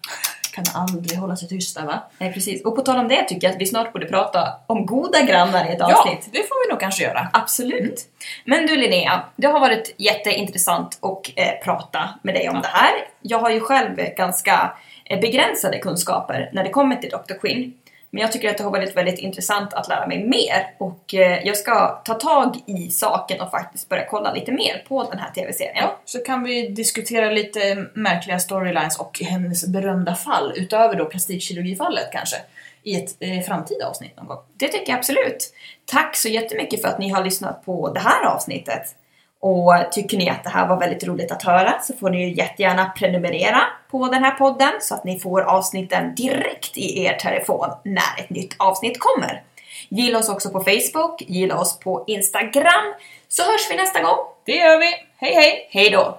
Kan aldrig hålla sig tysta va? Nej, precis. Och på tal om det tycker jag att vi snart borde prata om goda grannar i ett Ja, avsnitt. det får vi nog kanske göra. Absolut. Men du Linnea, det har varit jätteintressant att eh, prata med dig om det här. Jag har ju själv ganska eh, begränsade kunskaper när det kommer till Dr. Quinn. Men jag tycker att det har varit väldigt intressant att lära mig mer och eh, jag ska ta tag i saken och faktiskt börja kolla lite mer på den här TV-serien. Ja, så kan vi diskutera lite märkliga storylines och hennes berömda fall utöver då plastikkirurgifallet kanske. i ett eh, framtida avsnitt någon gång. Det tycker jag absolut. Tack så jättemycket för att ni har lyssnat på det här avsnittet. Och tycker ni att det här var väldigt roligt att höra så får ni ju jättegärna prenumerera på den här podden så att ni får avsnitten direkt i er telefon när ett nytt avsnitt kommer. Gilla oss också på Facebook, gilla oss på Instagram, så hörs vi nästa gång. Det gör vi! Hej hej! Hej då!